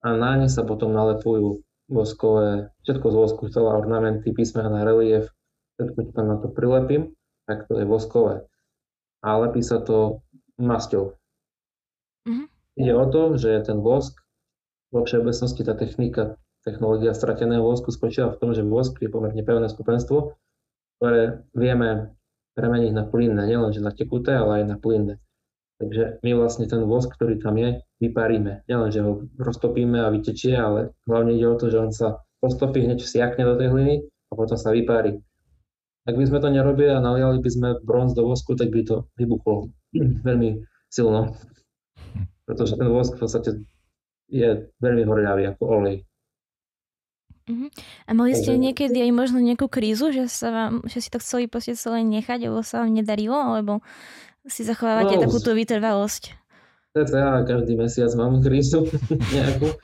C: a na ne sa potom nalepujú voskové, všetko z vosku, celé ornamenty, písmena, relief, všetko, čo tam na to prilepím, tak to je voskové. A lepí sa to masťou. Mm-hmm. Ide o to, že ten vosk, vo všeobecnosti tá technika, technológia strateného vosku spočíva v tom, že vosk je pomerne pevné skupenstvo, ktoré vieme premeniť na plynné, nielen že na tekuté, ale aj na plynné. Takže my vlastne ten vosk, ktorý tam je, vyparíme. Nielen, že ho roztopíme a vytečie, ale hlavne ide o to, že on sa roztopí, hneď vsiakne do tej hliny a potom sa vyparí. Ak by sme to nerobili a naliali by sme bronz do vosku, tak by to vybuchlo veľmi silno. Pretože ten vosk v podstate je veľmi horľavý ako olej.
B: Uh-huh. A mali ste niekedy aj možno nejakú krízu, že, sa vám, že si to chceli proste celé nechať, alebo sa vám nedarilo, alebo si zachovávate no, takúto vytrvalosť?
C: ja každý mesiac mám krízu nejakú.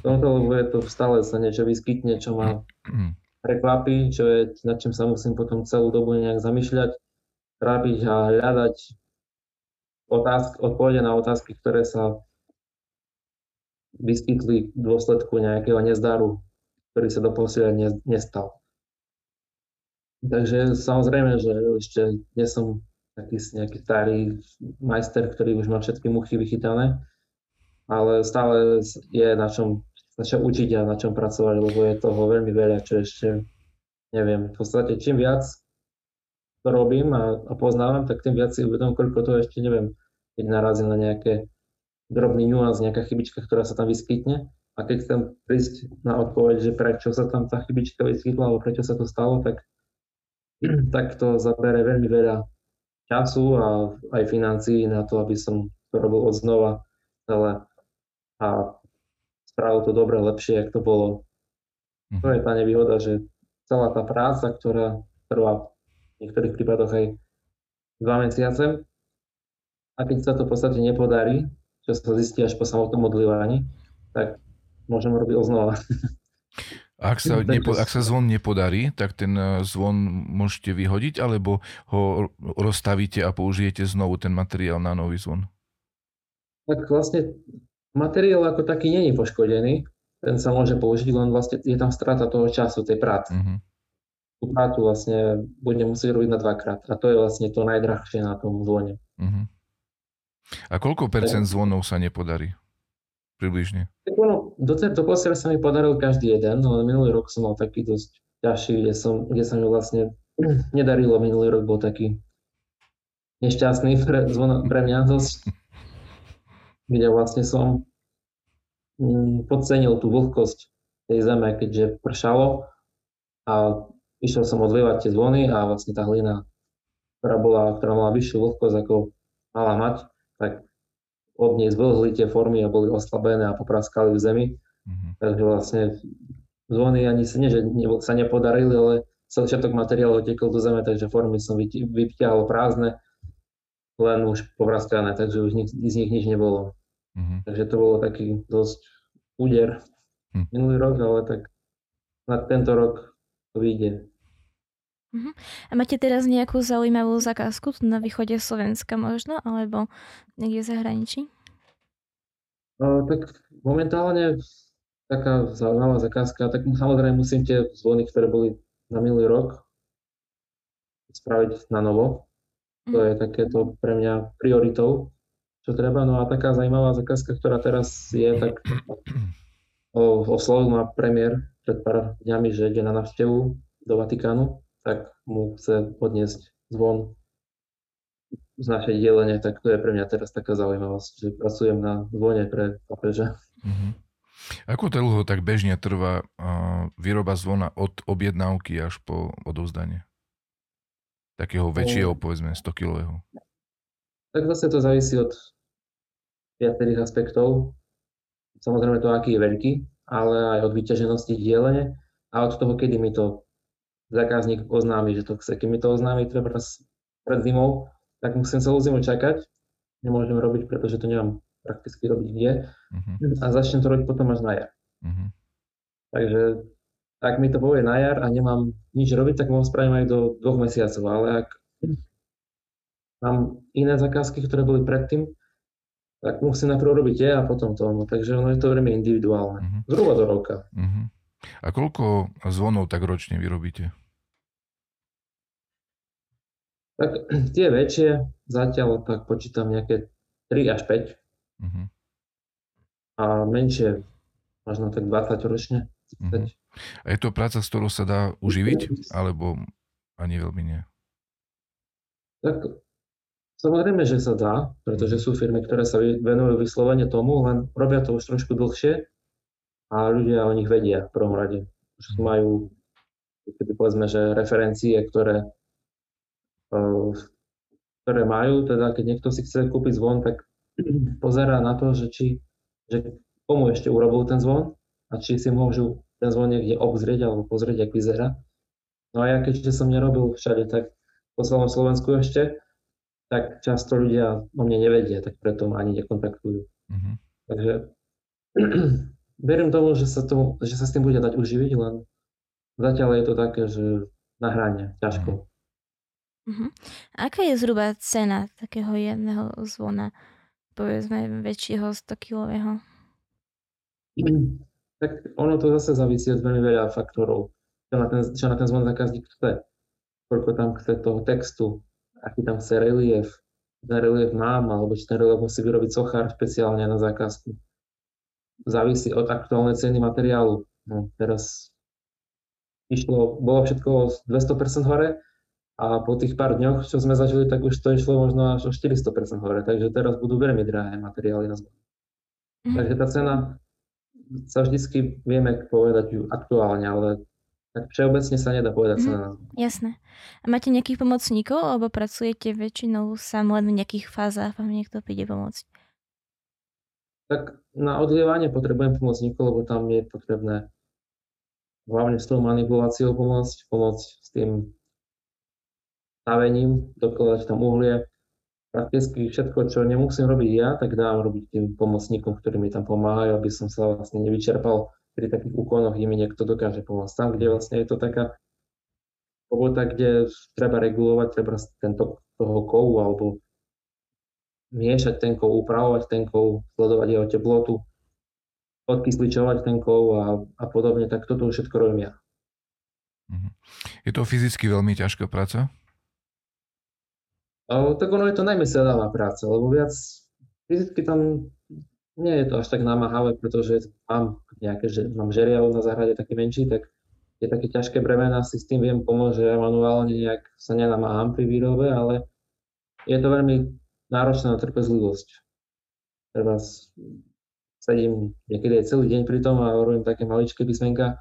C: Tomto, lebo je to stále sa niečo vyskytne, čo ma prekvapí, čo je, nad čím sa musím potom celú dobu nejak zamýšľať, trápiť a hľadať otázky, odpovede na otázky, ktoré sa vyskytli v dôsledku nejakého nezdaru ktorý sa doposiaľ nestal. Takže samozrejme, že ešte nie som taký nejaký starý majster, ktorý už má všetky muchy vychytané, ale stále je na čom, na čom učiť a na čom pracovať, lebo je toho veľmi veľa, čo ešte neviem. V podstate čím viac to robím a, a poznávam, tak tým viac si uvedom, koľko toho ešte neviem, keď narazím na nejaké drobný nuans, nejaká chybička, ktorá sa tam vyskytne. A keď chcem prísť na odpoveď, že prečo sa tam tá chybička vyskytla, alebo prečo sa to stalo, tak tak to zabere veľmi veľa času a aj financií na to, aby som to robil od znova celé a spravil to dobre, lepšie, ako to bolo. To je tá nevýhoda, že celá tá práca, ktorá trvá v niektorých prípadoch aj dva mesiace, a keď sa to v podstate nepodarí, čo sa zistí až po samotnom odlievaní, tak môžem robiť znova.
A: Ak sa, nepo, ak sa zvon nepodarí, tak ten eh, zvon môžete vyhodiť, alebo ho rozstavíte a použijete znovu ten materiál na nový zvon?
C: Tak vlastne materiál ako taký není poškodený, ten sa môže použiť, len vlastne je tam strata toho času, tej práce. Uh-huh. Tú prácu vlastne budem musieť robiť na dvakrát a to je vlastne to najdrahšie na tom zvone. Uh-huh.
A: A koľko percent zvonov sa nepodarí? približne?
C: Tak ono, do, do posiaľ sa mi podaril každý jeden, ale minulý rok som mal taký dosť ťažší, kde, som, kde sa mi vlastne nedarilo. Minulý rok bol taký nešťastný pre, zvon, pre mňa dosť, kde vlastne som mm, podcenil tú vlhkosť tej zeme, keďže pršalo a išiel som odlievať tie zvony a vlastne tá hlina, ktorá, bola, ktorá mala vyššiu vlhkosť ako mala mať, tak od nej zvlhli tie formy a boli oslabené a popraskali v zemi. Mm-hmm. Takže vlastne zvony ani sa, nie, že sa nepodarili, ale celý všetok materiál otekol do zeme, takže formy som vypťahol prázdne, len už povraskané, takže už z nich nič nebolo. Mm-hmm. Takže to bolo taký dosť úder mm. minulý rok, ale tak na tento rok to vyjde.
B: Uh-huh. A máte teraz nejakú zaujímavú zakázku na východe Slovenska možno, alebo niekde v zahraničí?
C: Uh, tak momentálne taká zaujímavá zakázka, tak samozrejme musím tie zvony, ktoré boli na minulý rok, spraviť na novo. To mhm. je takéto pre mňa prioritou, čo treba. No a taká zaujímavá zakázka, ktorá teraz je, tak oslovil ma premiér pred pár dňami, že ide na návštevu do Vatikánu tak mu chce odniesť zvon z našej dielene, tak to je pre mňa teraz taká zaujímavosť, že pracujem na zvone pre papeža. Mm-hmm.
A: Ako dlho tak bežne trvá výroba zvona od objednávky až po odovzdanie? Takého väčšieho, povedzme, 100 kilového.
C: Tak zase to závisí od viacerých aspektov. Samozrejme to, aký je veľký, ale aj od vyťaženosti dielene a od toho, kedy mi to zákazník oznámi, že to chce. Keď mi to oznámi treba pred zimou, tak musím celú zimu čakať. Nemôžem robiť, pretože to nemám prakticky robiť kde. Uh-huh. A začnem to robiť potom až na jar. Uh-huh. Takže ak mi to povie na jar a nemám nič robiť, tak ho spravím aj do dvoch mesiacov. Ale ak mám iné zakázky, ktoré boli predtým, tak musím najprv robiť tie a potom to. No, takže ono je to veľmi individuálne. Uh-huh. Zhruba do roka. Uh-huh.
A: A koľko zvonov tak ročne vyrobíte?
C: Tak tie väčšie zatiaľ tak počítam nejaké 3 až 5. Uh-huh. Mhm. A menšie možno tak 20 ročne. Uh-huh.
A: A je to práca, s ktorou sa dá uživiť? Alebo ani veľmi nie?
C: Tak samozrejme, že sa dá, pretože mhm. sú firmy, ktoré sa venujú vyslovene tomu, len robia to už trošku dlhšie a ľudia o nich vedia v prvom rade. Už majú, keby povedzme, že referencie, ktoré Eh, ktoré majú, teda keď niekto si chce kúpiť zvon, tak pozerá na to, že či, že komu ešte urobil ten zvon a či si môžu ten zvon niekde obzrieť alebo pozrieť, ak vyzerá. No a ja keďže som nerobil všade, tak po celom Slovensku ešte, tak často ľudia o mne nevedia, tak preto ma ani nekontaktujú. Mm-hmm. Takže verím tomu, že sa, to, že sa s tým bude dať uživiť, len zatiaľ je to také, že na hrane, ťažko. Mm-hmm.
B: Uh-huh. Aká je zhruba cena takého jedného zvona, povedzme väčšieho 100-kilového?
C: Tak ono to zase závisí od veľmi veľa faktorov, čo na ten, čo na ten zvon zákazník chce. koľko tam chce toho textu, aký tam chce relief, ten relief mám, alebo či ten relief musí vyrobiť sochár špeciálne na zákazku. Závisí od aktuálnej ceny materiálu. No, teraz išlo, bolo všetko 200% hore a po tých pár dňoch, čo sme zažili, tak už to išlo možno až o 400% hore, takže teraz budú veľmi drahé materiály na zbor. Takže tá cena sa vždycky vieme povedať ju aktuálne, ale tak všeobecne sa nedá povedať mm, cena.
B: Jasné. A máte nejakých pomocníkov, alebo pracujete väčšinou sám len v nejakých fázach, vám niekto príde pomôcť?
C: Tak na odlievanie potrebujem pomocníkov, lebo tam je potrebné hlavne s tou manipuláciou pomôcť, pomôcť s tým stavením, dokladať tam uhlie. Prakticky všetko, čo nemusím robiť ja, tak dám robiť tým pomocníkom, ktorí mi tam pomáhajú, aby som sa vlastne nevyčerpal pri takých úkonoch, kde mi niekto dokáže pomôcť. Tam, kde vlastne je to taká robota, kde treba regulovať treba tento, toho kovu alebo miešať ten kov, upravovať ten kov, sledovať jeho teplotu, odkysličovať ten kov a, a podobne, tak toto všetko robím ja.
A: Mhm. Je to fyzicky veľmi ťažká práca?
C: O, tak ono je to najmä sedáva práca, lebo viac fyzicky tam nie je to až tak namáhavé, pretože mám nejaké, že mám žeriav na záhrade taký menší, tak je také ťažké bremena, si s tým viem pomôcť, že ja manuálne nejak sa nenamáham pri výrobe, ale je to veľmi náročné na trpezlivosť. Teraz sedím niekedy aj celý deň pri tom a robím také maličké písmenka,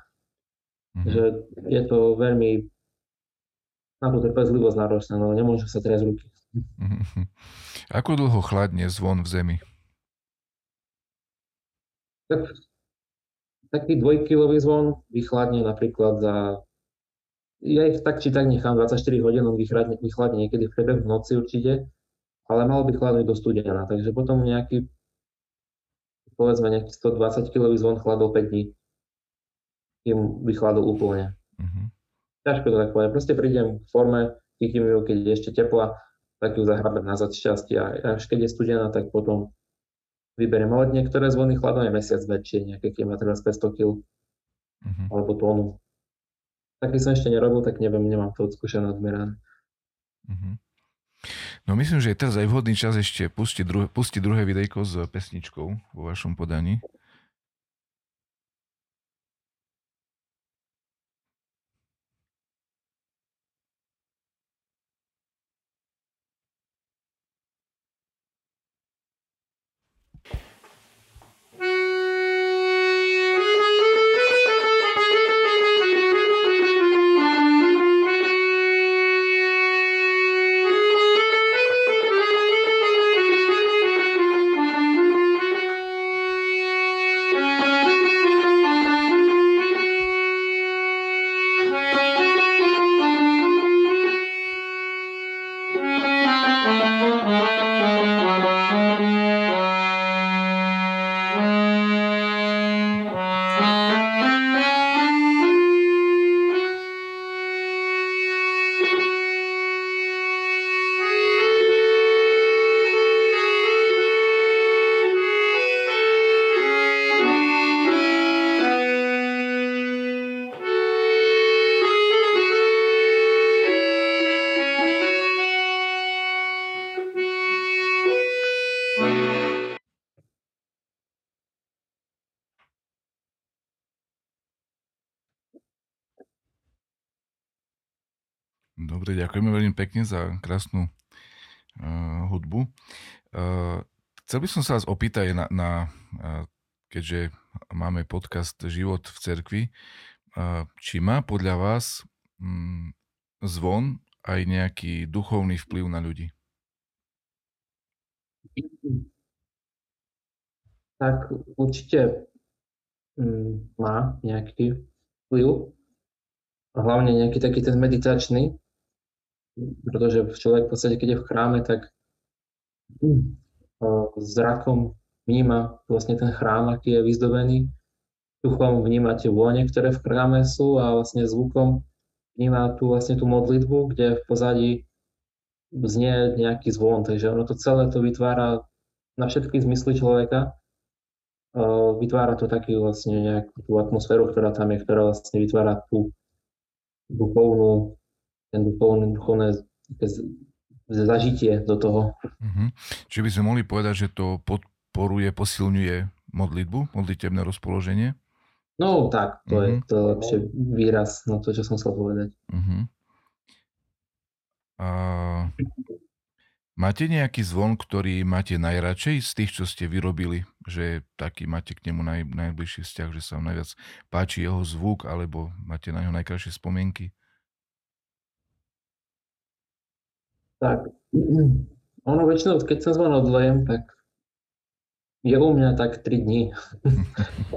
C: mm-hmm. že je to veľmi na tú trpezlivosť náročné, no nemôžu sa teraz ruky. Mm-hmm.
A: Ako dlho chladne zvon v zemi?
C: Tak taký dvojkilový zvon vychladne napríklad za ja ich tak či tak nechám 24 hodín, on vychladne, vychladne niekedy v priebehu noci určite, ale mal by chladnúť do studena, takže potom nejaký povedzme nejaký 120 kg zvon chladol 5 dní, kým vychladol úplne. Uh-huh. Ťažko to tak povedať, proste prídem v forme, chytím ju, keď je ešte teplá, tak ju zahrabem nazad šťastie a až keď je studená, tak potom vyberiem. Ale niektoré zvony chladom je mesiac väčšie, nejaké keď má teraz 500 kg uh-huh. alebo tónu. Taký som ešte nerobil, tak neviem, nemám to odskúšané odmerané. Uh-huh.
A: No myslím, že je teraz aj vhodný čas ešte pustiť druhé, pustiť druhé videjko s pesničkou vo vašom podaní. Dobre, ďakujeme veľmi pekne za krásnu uh, hudbu. Uh, chcel by som sa vás opýtať na, na uh, keďže máme podcast Život v cerkvi, uh, či má podľa vás um, zvon aj nejaký duchovný vplyv na ľudí?
C: Tak určite um, má nejaký vplyv. Hlavne nejaký taký ten meditačný, pretože človek v podstate, keď je v chráme, tak hm, zrakom vníma vlastne ten chrám, aký je vyzdobený. Duchom vníma tie vône, ktoré v chráme sú a vlastne zvukom vníma tu vlastne tú modlitbu, kde v pozadí znie nejaký zvon. Takže ono to celé to vytvára na všetky zmysly človeka. Vytvára to taký vlastne nejakú tú atmosféru, ktorá tam je, ktorá vlastne vytvára tú duchovnú ten duchovný, duchovné zažitie do toho.
A: Uh-huh. Čiže by sme mohli povedať, že to podporuje, posilňuje modlitbu, modlitebné rozpoloženie?
C: No tak, to uh-huh. je mhm. to lepšie výraz na to, čo som chcel povedať. Uh-huh.
A: A... Máte nejaký zvon, ktorý máte najradšej z tých, čo ste vyrobili? Že taký máte k nemu naj, najbližší vzťah, že sa vám najviac páči jeho zvuk, alebo máte na ňo najkrajšie spomienky?
C: Tak, ono väčšinou, keď sa zvon odlejem, tak je u mňa tak 3 dní,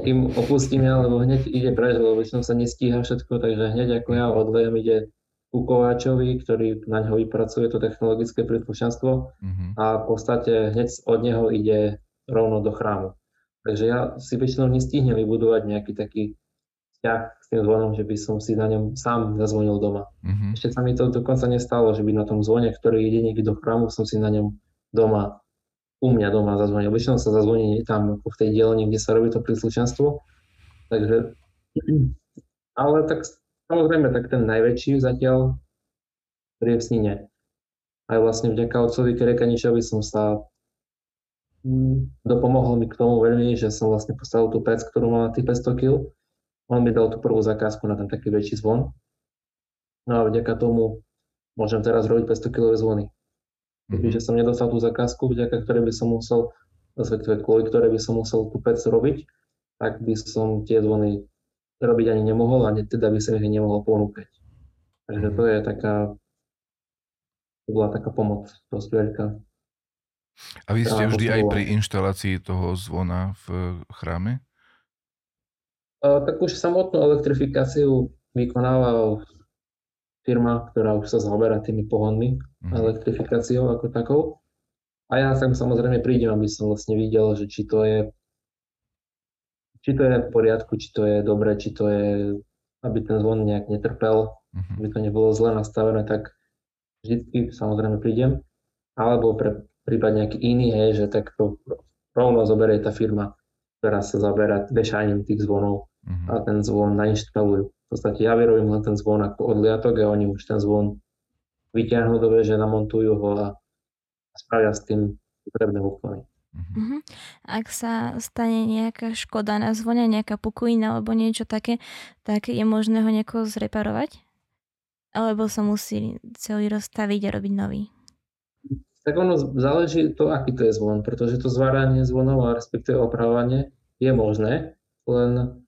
C: kým opustím ja, lebo hneď ide preč, lebo väčšinou sa nestíha všetko, takže hneď ako ja odlejem ide ku Kováčovi, ktorý na ňo vypracuje to technologické príslušenstvo mm-hmm. a v podstate hneď od neho ide rovno do chrámu. Takže ja si väčšinou nestihnem vybudovať nejaký taký vzťah s tým zvonom, že by som si na ňom sám zazvonil doma. Mm-hmm. Ešte sa mi to dokonca nestalo, že by na tom zvone, ktorý ide niekde do chrámu, som si na ňom doma, u mňa doma zazvonil. Väčšinou sa zazvoní tam v tej dielni, kde sa robí to príslušenstvo. Takže, ale tak Samozrejme, tak ten najväčší zatiaľ, je v Snine. Aj vlastne vďaka otcovi Kerekaničovi som sa mm, dopomohol mi k tomu veľmi, že som vlastne postavil tú pec, ktorú mal na tých 500 kg. On mi dal tú prvú zakázku na ten taký väčší zvon. No a vďaka tomu môžem teraz robiť 500 kg zvony. Kebyže mhm. som nedostal tú zakázku, vďaka ktorej by som musel, respektíve kvôli ktorej by som musel tú pec robiť, tak by som tie zvony robiť ani nemohol a teda by som ich nemohol ponúkať. Takže to je taká, to bola taká pomoc dosť veľká.
A: A vy ste vždy aj pri inštalácii toho zvona v chráme?
C: Tak už samotnú elektrifikáciu vykonáva firma, ktorá už sa zaoberá tými pohonmi, mm. elektrifikáciou ako takou. A ja tam samozrejme prídem, aby som vlastne videl, že či to je či to je v poriadku, či to je dobre, či to je, aby ten zvon nejak netrpel, uh-huh. aby to nebolo zle nastavené, tak vždy samozrejme prídem. Alebo pre prípad nejaký iný, hej, že tak to rovno zoberie tá firma, ktorá sa zaberá vešaním tých zvonov uh-huh. a ten zvon nainštalujú. V podstate ja vyrobím len ten zvon ako odliatok a oni už ten zvon vyťahnú do veže, namontujú ho a spravia s tým potrebné úkony.
B: Uh-huh. Ak sa stane nejaká škoda na zvone, nejaká puklina alebo niečo také, tak je možné ho nejako zreparovať? Alebo sa musí celý rozstaviť a robiť nový?
C: Tak ono záleží to, aký to je zvon, pretože to zváranie zvonov a respektíve opravovanie je možné, len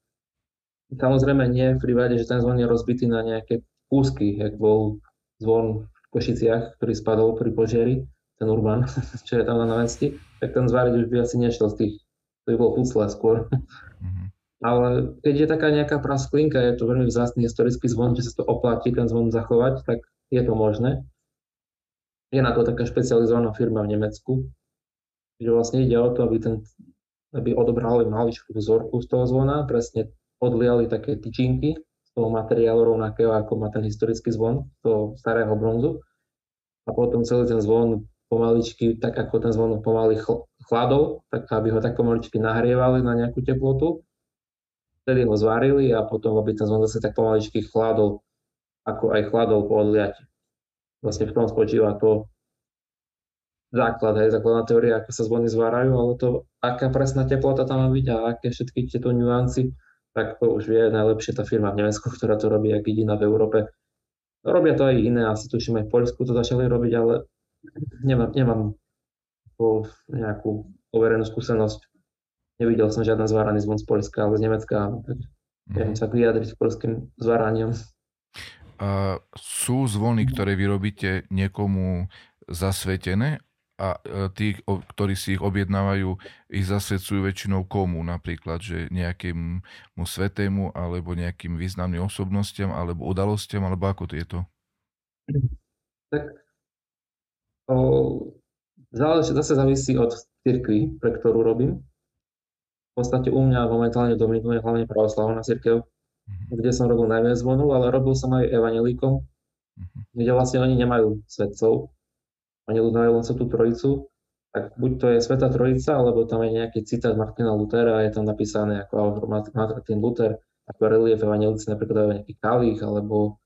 C: samozrejme nie v prípade, že ten zvon je rozbitý na nejaké kúsky, jak bol zvon v Košiciach, ktorý spadol pri požiari, ten Urban, čo je tam na námestí, tak ten zváriť už by asi nešiel z tých, to by bolo pucle skôr. Mm-hmm. Ale keď je taká nejaká prasklinka, je to veľmi vzácný historický zvon, že sa to oplatí ten zvon zachovať, tak je to možné. Je na to taká špecializovaná firma v Nemecku, že vlastne ide o to, aby, ten, aby odobrali maličkú vzorku z toho zvona, presne odliali také tyčinky z toho materiálu rovnakého, ako má ten historický zvon, toho starého bronzu. A potom celý ten zvon pomaličky, tak ako ten zvonok pomaly chladol, tak aby ho tak pomaličky nahrievali na nejakú teplotu. Vtedy ho zvarili a potom, aby ten zvon zase tak pomaličky chladol, ako aj chladol po odliati. Vlastne v tom spočíva to základ, hej, základná teória, ako sa zvony zvárajú, ale to, aká presná teplota tam má byť a aké všetky tieto nuancy, tak to už vie najlepšie tá firma v Nemecku, ktorá to robí, ak jediná v Európe. Robia to aj iné, asi tuším aj v Poľsku to začali robiť, ale nemám, nemám nejakú overenú skúsenosť. Nevidel som žiaden zváraný zvon z Polska, ale z Nemecka. Tak mm. sa vyjadriť s polským zváraním.
A: A sú zvony, ktoré vyrobíte niekomu zasvetené a e, tí, ktorí si ich objednávajú, ich zasvedcujú väčšinou komu? Napríklad, že nejakému svetému, alebo nejakým významným osobnostiam, alebo udalostiam, alebo ako tieto?
C: Tak Záleží, zase závisí od cirkvi, pre ktorú robím. V podstate u mňa momentálne dominuje hlavne pravoslavná cirkev, mm-hmm. kde som robil najviac zvonov, ale robil som aj evanelíkom, mm-hmm. kde vlastne oni nemajú svetcov. Oni uznajú len tú trojicu, tak buď to je Sveta Trojica, alebo tam je nejaký citát Martina Lutera a je tam napísané ako autor Martin Luther, ako relief evanelici napríklad aj nejaký kalich, alebo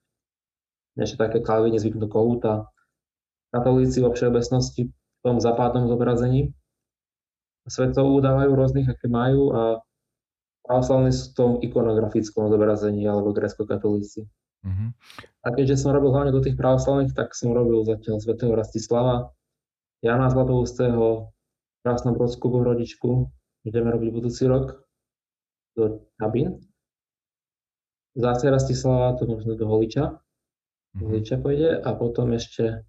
C: ešte také kalvíni zvyknú kohúta. Katolíci vo všeobecnosti v tom západnom zobrazení svetov udávajú rôznych, aké majú a pravoslavní sú v tom ikonografickom zobrazení alebo grecko-katolíci. Mm-hmm. A keďže som robil hlavne do tých pravoslavných, tak som robil zatiaľ svätého Rastislava, Jana Zlatoustého, Krásnobrodskú Bohrodičku, ideme robiť budúci rok do Tabín. Zase Rastislava, to možno do Holiča. Mm-hmm. Holiča pôjde a potom ešte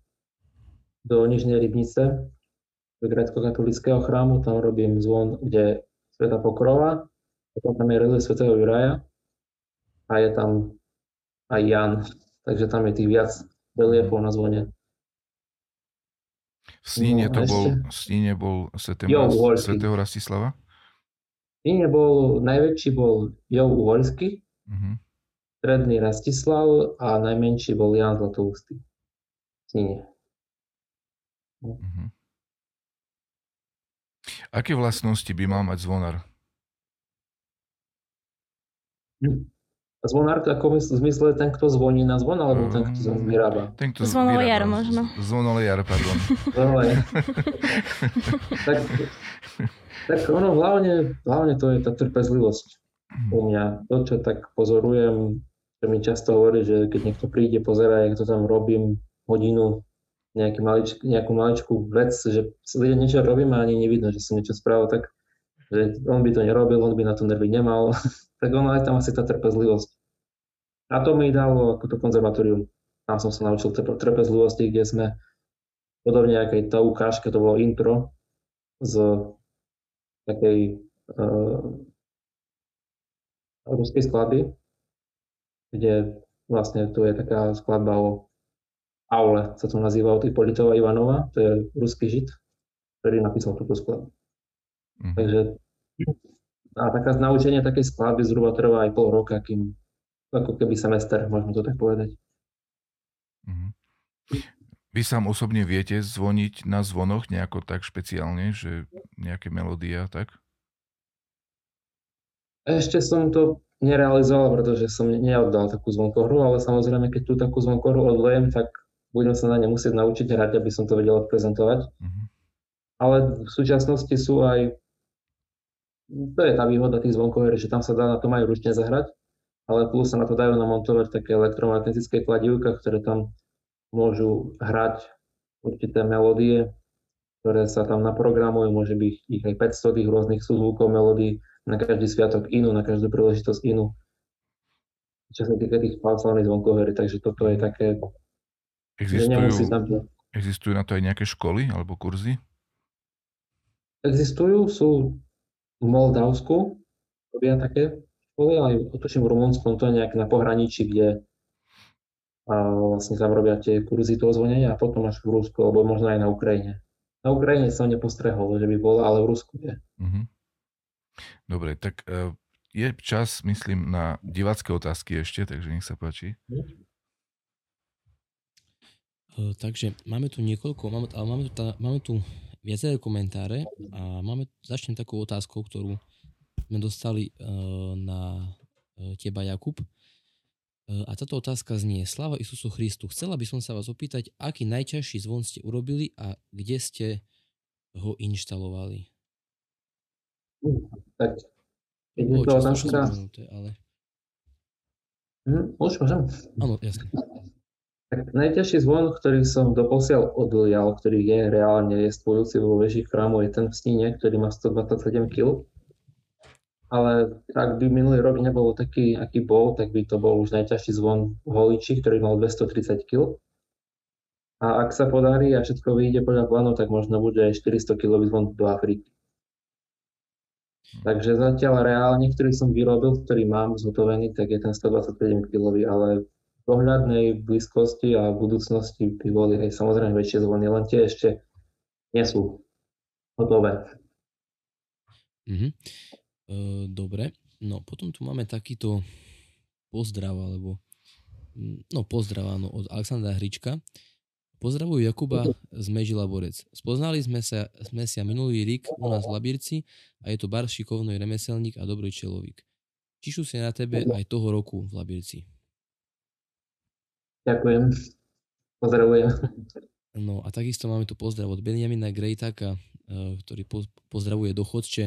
C: do Nižnej Rybnice, do grecko-katolického chrámu, tam robím zvon, kde Sveta Pokrova, potom tam je relik svätého Juraja a je tam aj Jan, takže tam je tých viac reliefov na zvone.
A: V Sníne no, to bol, v Sníne bol svätého Rastislava?
C: V Sníne bol, najväčší bol Jov Uhoľský, uh-huh. stredný Rastislav a najmenší bol Jan Zlatoustý. V Sníne. Uh-huh.
A: Aké vlastnosti by mal mať zvonár?
C: Hm. Zvonár ako v zmysle ten, kto zvoní na zvon, alebo ten, kto zvon vyrába?
B: Ten, kto Zvonolejar možno.
A: Zvonolejar, pardon.
C: tak, tak ono hlavne, hlavne to je tá trpezlivosť u mňa. To, čo tak pozorujem, že mi často hovorí, že keď niekto príde, pozerá, jak to tam robím hodinu, nejaký malič, nejakú maličkú vec, že niečo robím a ani nevidno, že som niečo spravil, tak že on by to nerobil, on by na to nervy nemal, tak ono aj tam asi tá trpezlivosť. A to mi dalo ako to konzervatórium. Tam som sa naučil trpezlivosti, kde sme podobne ako aj tá ukážka, to bolo intro z takej uh, ruskej skladby, kde vlastne tu je taká skladba o Aule, sa to nazýva od Ipolitova Ivanova, to je ruský žid, ktorý napísal túto skladbu. Mm. Takže a taká naučenie takej skladby zhruba trvá aj pol roka, kým ako keby semester, môžeme to tak povedať. Mm.
A: Vy sám osobne viete zvoniť na zvonoch nejako tak špeciálne, že nejaké melódia tak?
C: Ešte som to nerealizoval, pretože som neoddal takú zvonkohru, ale samozrejme, keď tú takú zvonkohru odlejem, tak budem sa na ne musieť naučiť hrať, aby som to vedel odprezentovať. Mm-hmm. Ale v súčasnosti sú aj to je tá výhoda tých zvonkovier, že tam sa dá na tom aj ručne zahrať, ale plus sa na to dajú namontovať také elektromagnetické kladívka, ktoré tam môžu hrať určité melódie, ktoré sa tam naprogramujú, môže byť ich aj 500 tých rôznych súzvukov melódií, na každý sviatok inú, na každú príležitosť inú. Čo sa týka tých falsálnych zvonkovery, takže toto je také...
A: Existujú, tam... existujú na to aj nejaké školy alebo kurzy?
C: Existujú, sú v Moldavsku robia také školy, aj otočím v Rumunskom, to je nejak na pohraničí, kde a vlastne tam robia tie kurzy toho zvonenia a potom až v Rusku, alebo možno aj na Ukrajine. Na Ukrajine som nepostrehol, že by bolo, ale v Rusku je. Mm-hmm.
A: Dobre, tak uh, je čas, myslím, na divácké otázky ešte, takže nech sa páči.
E: Uh, takže máme tu niekoľko, máme, ale máme tu, tá, máme tu viaceré komentáre a máme, začnem takou otázkou, ktorú sme dostali uh, na uh, teba, Jakub. Uh, a táto otázka znie, Slava Isusu Christu, chcela by som sa vás opýtať, aký najťažší zvon ste urobili a kde ste ho inštalovali?
C: Tak, keď to otázka... Ale... Hm, už môžem?
E: Áno, jasne.
C: Tak najťažší zvon, ktorý som doposiaľ odlial, ktorý je reálne jestvujúci vo veži chrámu, je ten v Sníne, ktorý má 127 kg. Ale ak by minulý rok nebol taký, aký bol, tak by to bol už najťažší zvon v Holiči, ktorý mal 230 kg. A ak sa podarí a všetko vyjde podľa plánu, tak možno bude aj 400 kg zvon do Afriky. Takže zatiaľ reálne, ktorý som vyrobil, ktorý mám zhotovený, tak je ten 127 kg, ale dohľadnej blízkosti a budúcnosti by boli aj samozrejme väčšie zvony, len tie ešte nie sú hotové.
E: Mm-hmm. E, dobre, no potom tu máme takýto pozdrav, alebo no pozdrav áno, od Alexandra Hrička. Pozdravujú Jakuba z Meži Laborec. Spoznali sme sa, sme sa minulý rík u nás v Labirci a je to bar šikovný remeselník a dobrý človek. Čišu sa na tebe aj toho roku v Labirci.
C: Ďakujem. Pozdravujem.
E: No a takisto máme tu pozdrav od Benjamina Grejtaka, eh, ktorý pozdravuje dochodče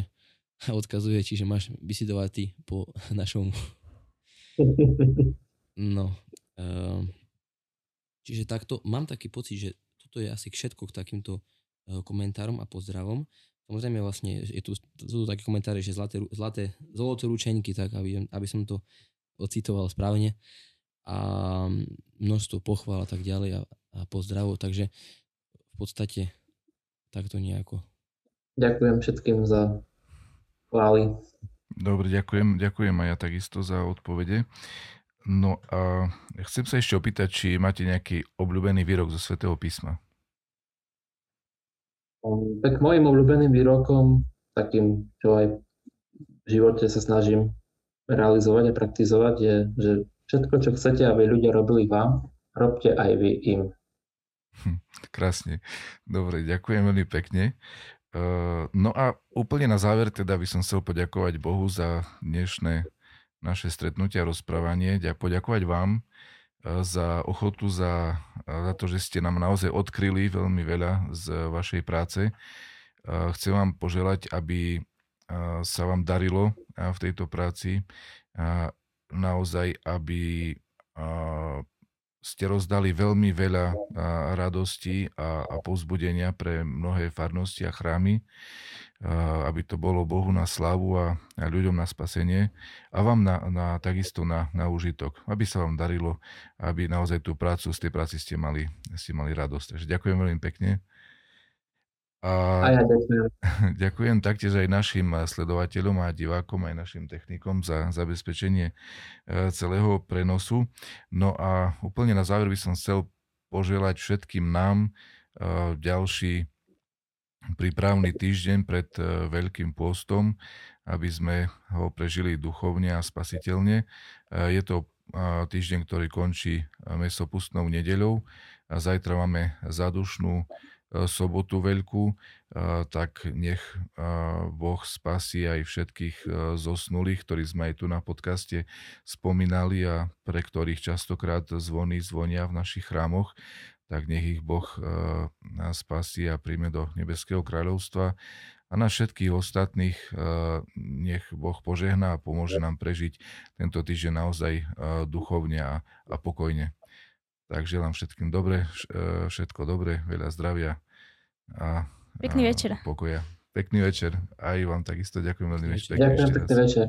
E: a odkazuje, čiže máš vysidovať po našom. No. Ehm, čiže takto, mám taký pocit, že toto je asi všetko k takýmto eh, komentárom a pozdravom. Samozrejme vlastne je tu, sú tu také komentáre, že zlaté, zlaté zoloté ručenky, tak aby, aby som to ocitoval správne a množstvo pochvál a tak ďalej a, a pozdravov, takže v podstate takto nejako.
C: Ďakujem všetkým za chvály.
A: Dobre, ďakujem, ďakujem aj ja takisto za odpovede. No a chcem sa ešte opýtať, či máte nejaký obľúbený výrok zo Svetého písma.
C: Um, tak môjim obľúbeným výrokom, takým, čo aj v živote sa snažím realizovať a praktizovať, je, že všetko, čo chcete, aby ľudia robili vám, robte aj vy im.
A: Hm, krásne. Dobre, ďakujem veľmi pekne. No a úplne na záver teda by som chcel poďakovať Bohu za dnešné naše stretnutie a rozprávanie. Poďakovať vám za ochotu, za, za to, že ste nám naozaj odkryli veľmi veľa z vašej práce. Chcem vám poželať, aby sa vám darilo v tejto práci, naozaj, aby ste rozdali veľmi veľa radosti a, a povzbudenia pre mnohé farnosti a chrámy aby to bolo Bohu na slavu a, a ľuďom na spasenie a vám na, na, takisto na, na užitok, aby sa vám darilo, aby naozaj tú prácu, z tej práci ste mali, ste mali radosť. Takže ďakujem veľmi pekne.
C: A, a ja ďakujem.
A: ďakujem taktiež aj našim sledovateľom a divákom, aj našim technikom za zabezpečenie e, celého prenosu. No a úplne na záver by som chcel poželať všetkým nám e, ďalší prípravný týždeň pred Veľkým pôstom, aby sme ho prežili duchovne a spasiteľne. Je to týždeň, ktorý končí mesopustnou nedeľou a zajtra máme zadušnú sobotu veľkú, tak nech Boh spasí aj všetkých zosnulých, ktorí sme aj tu na podcaste spomínali a pre ktorých častokrát zvony zvonia v našich chrámoch tak nech ich Boh nás spasí a príjme do nebeského kráľovstva. A na všetkých ostatných uh, nech Boh požehná a pomôže nám prežiť tento týždeň naozaj duchovne a, a pokojne. Tak želám všetkým dobre, všetko dobre, veľa zdravia a,
B: Pekný večer.
A: pokoja. Pekný večer. Aj vám takisto ďakujem veľmi
C: pekne. Ďakujem pekný večer.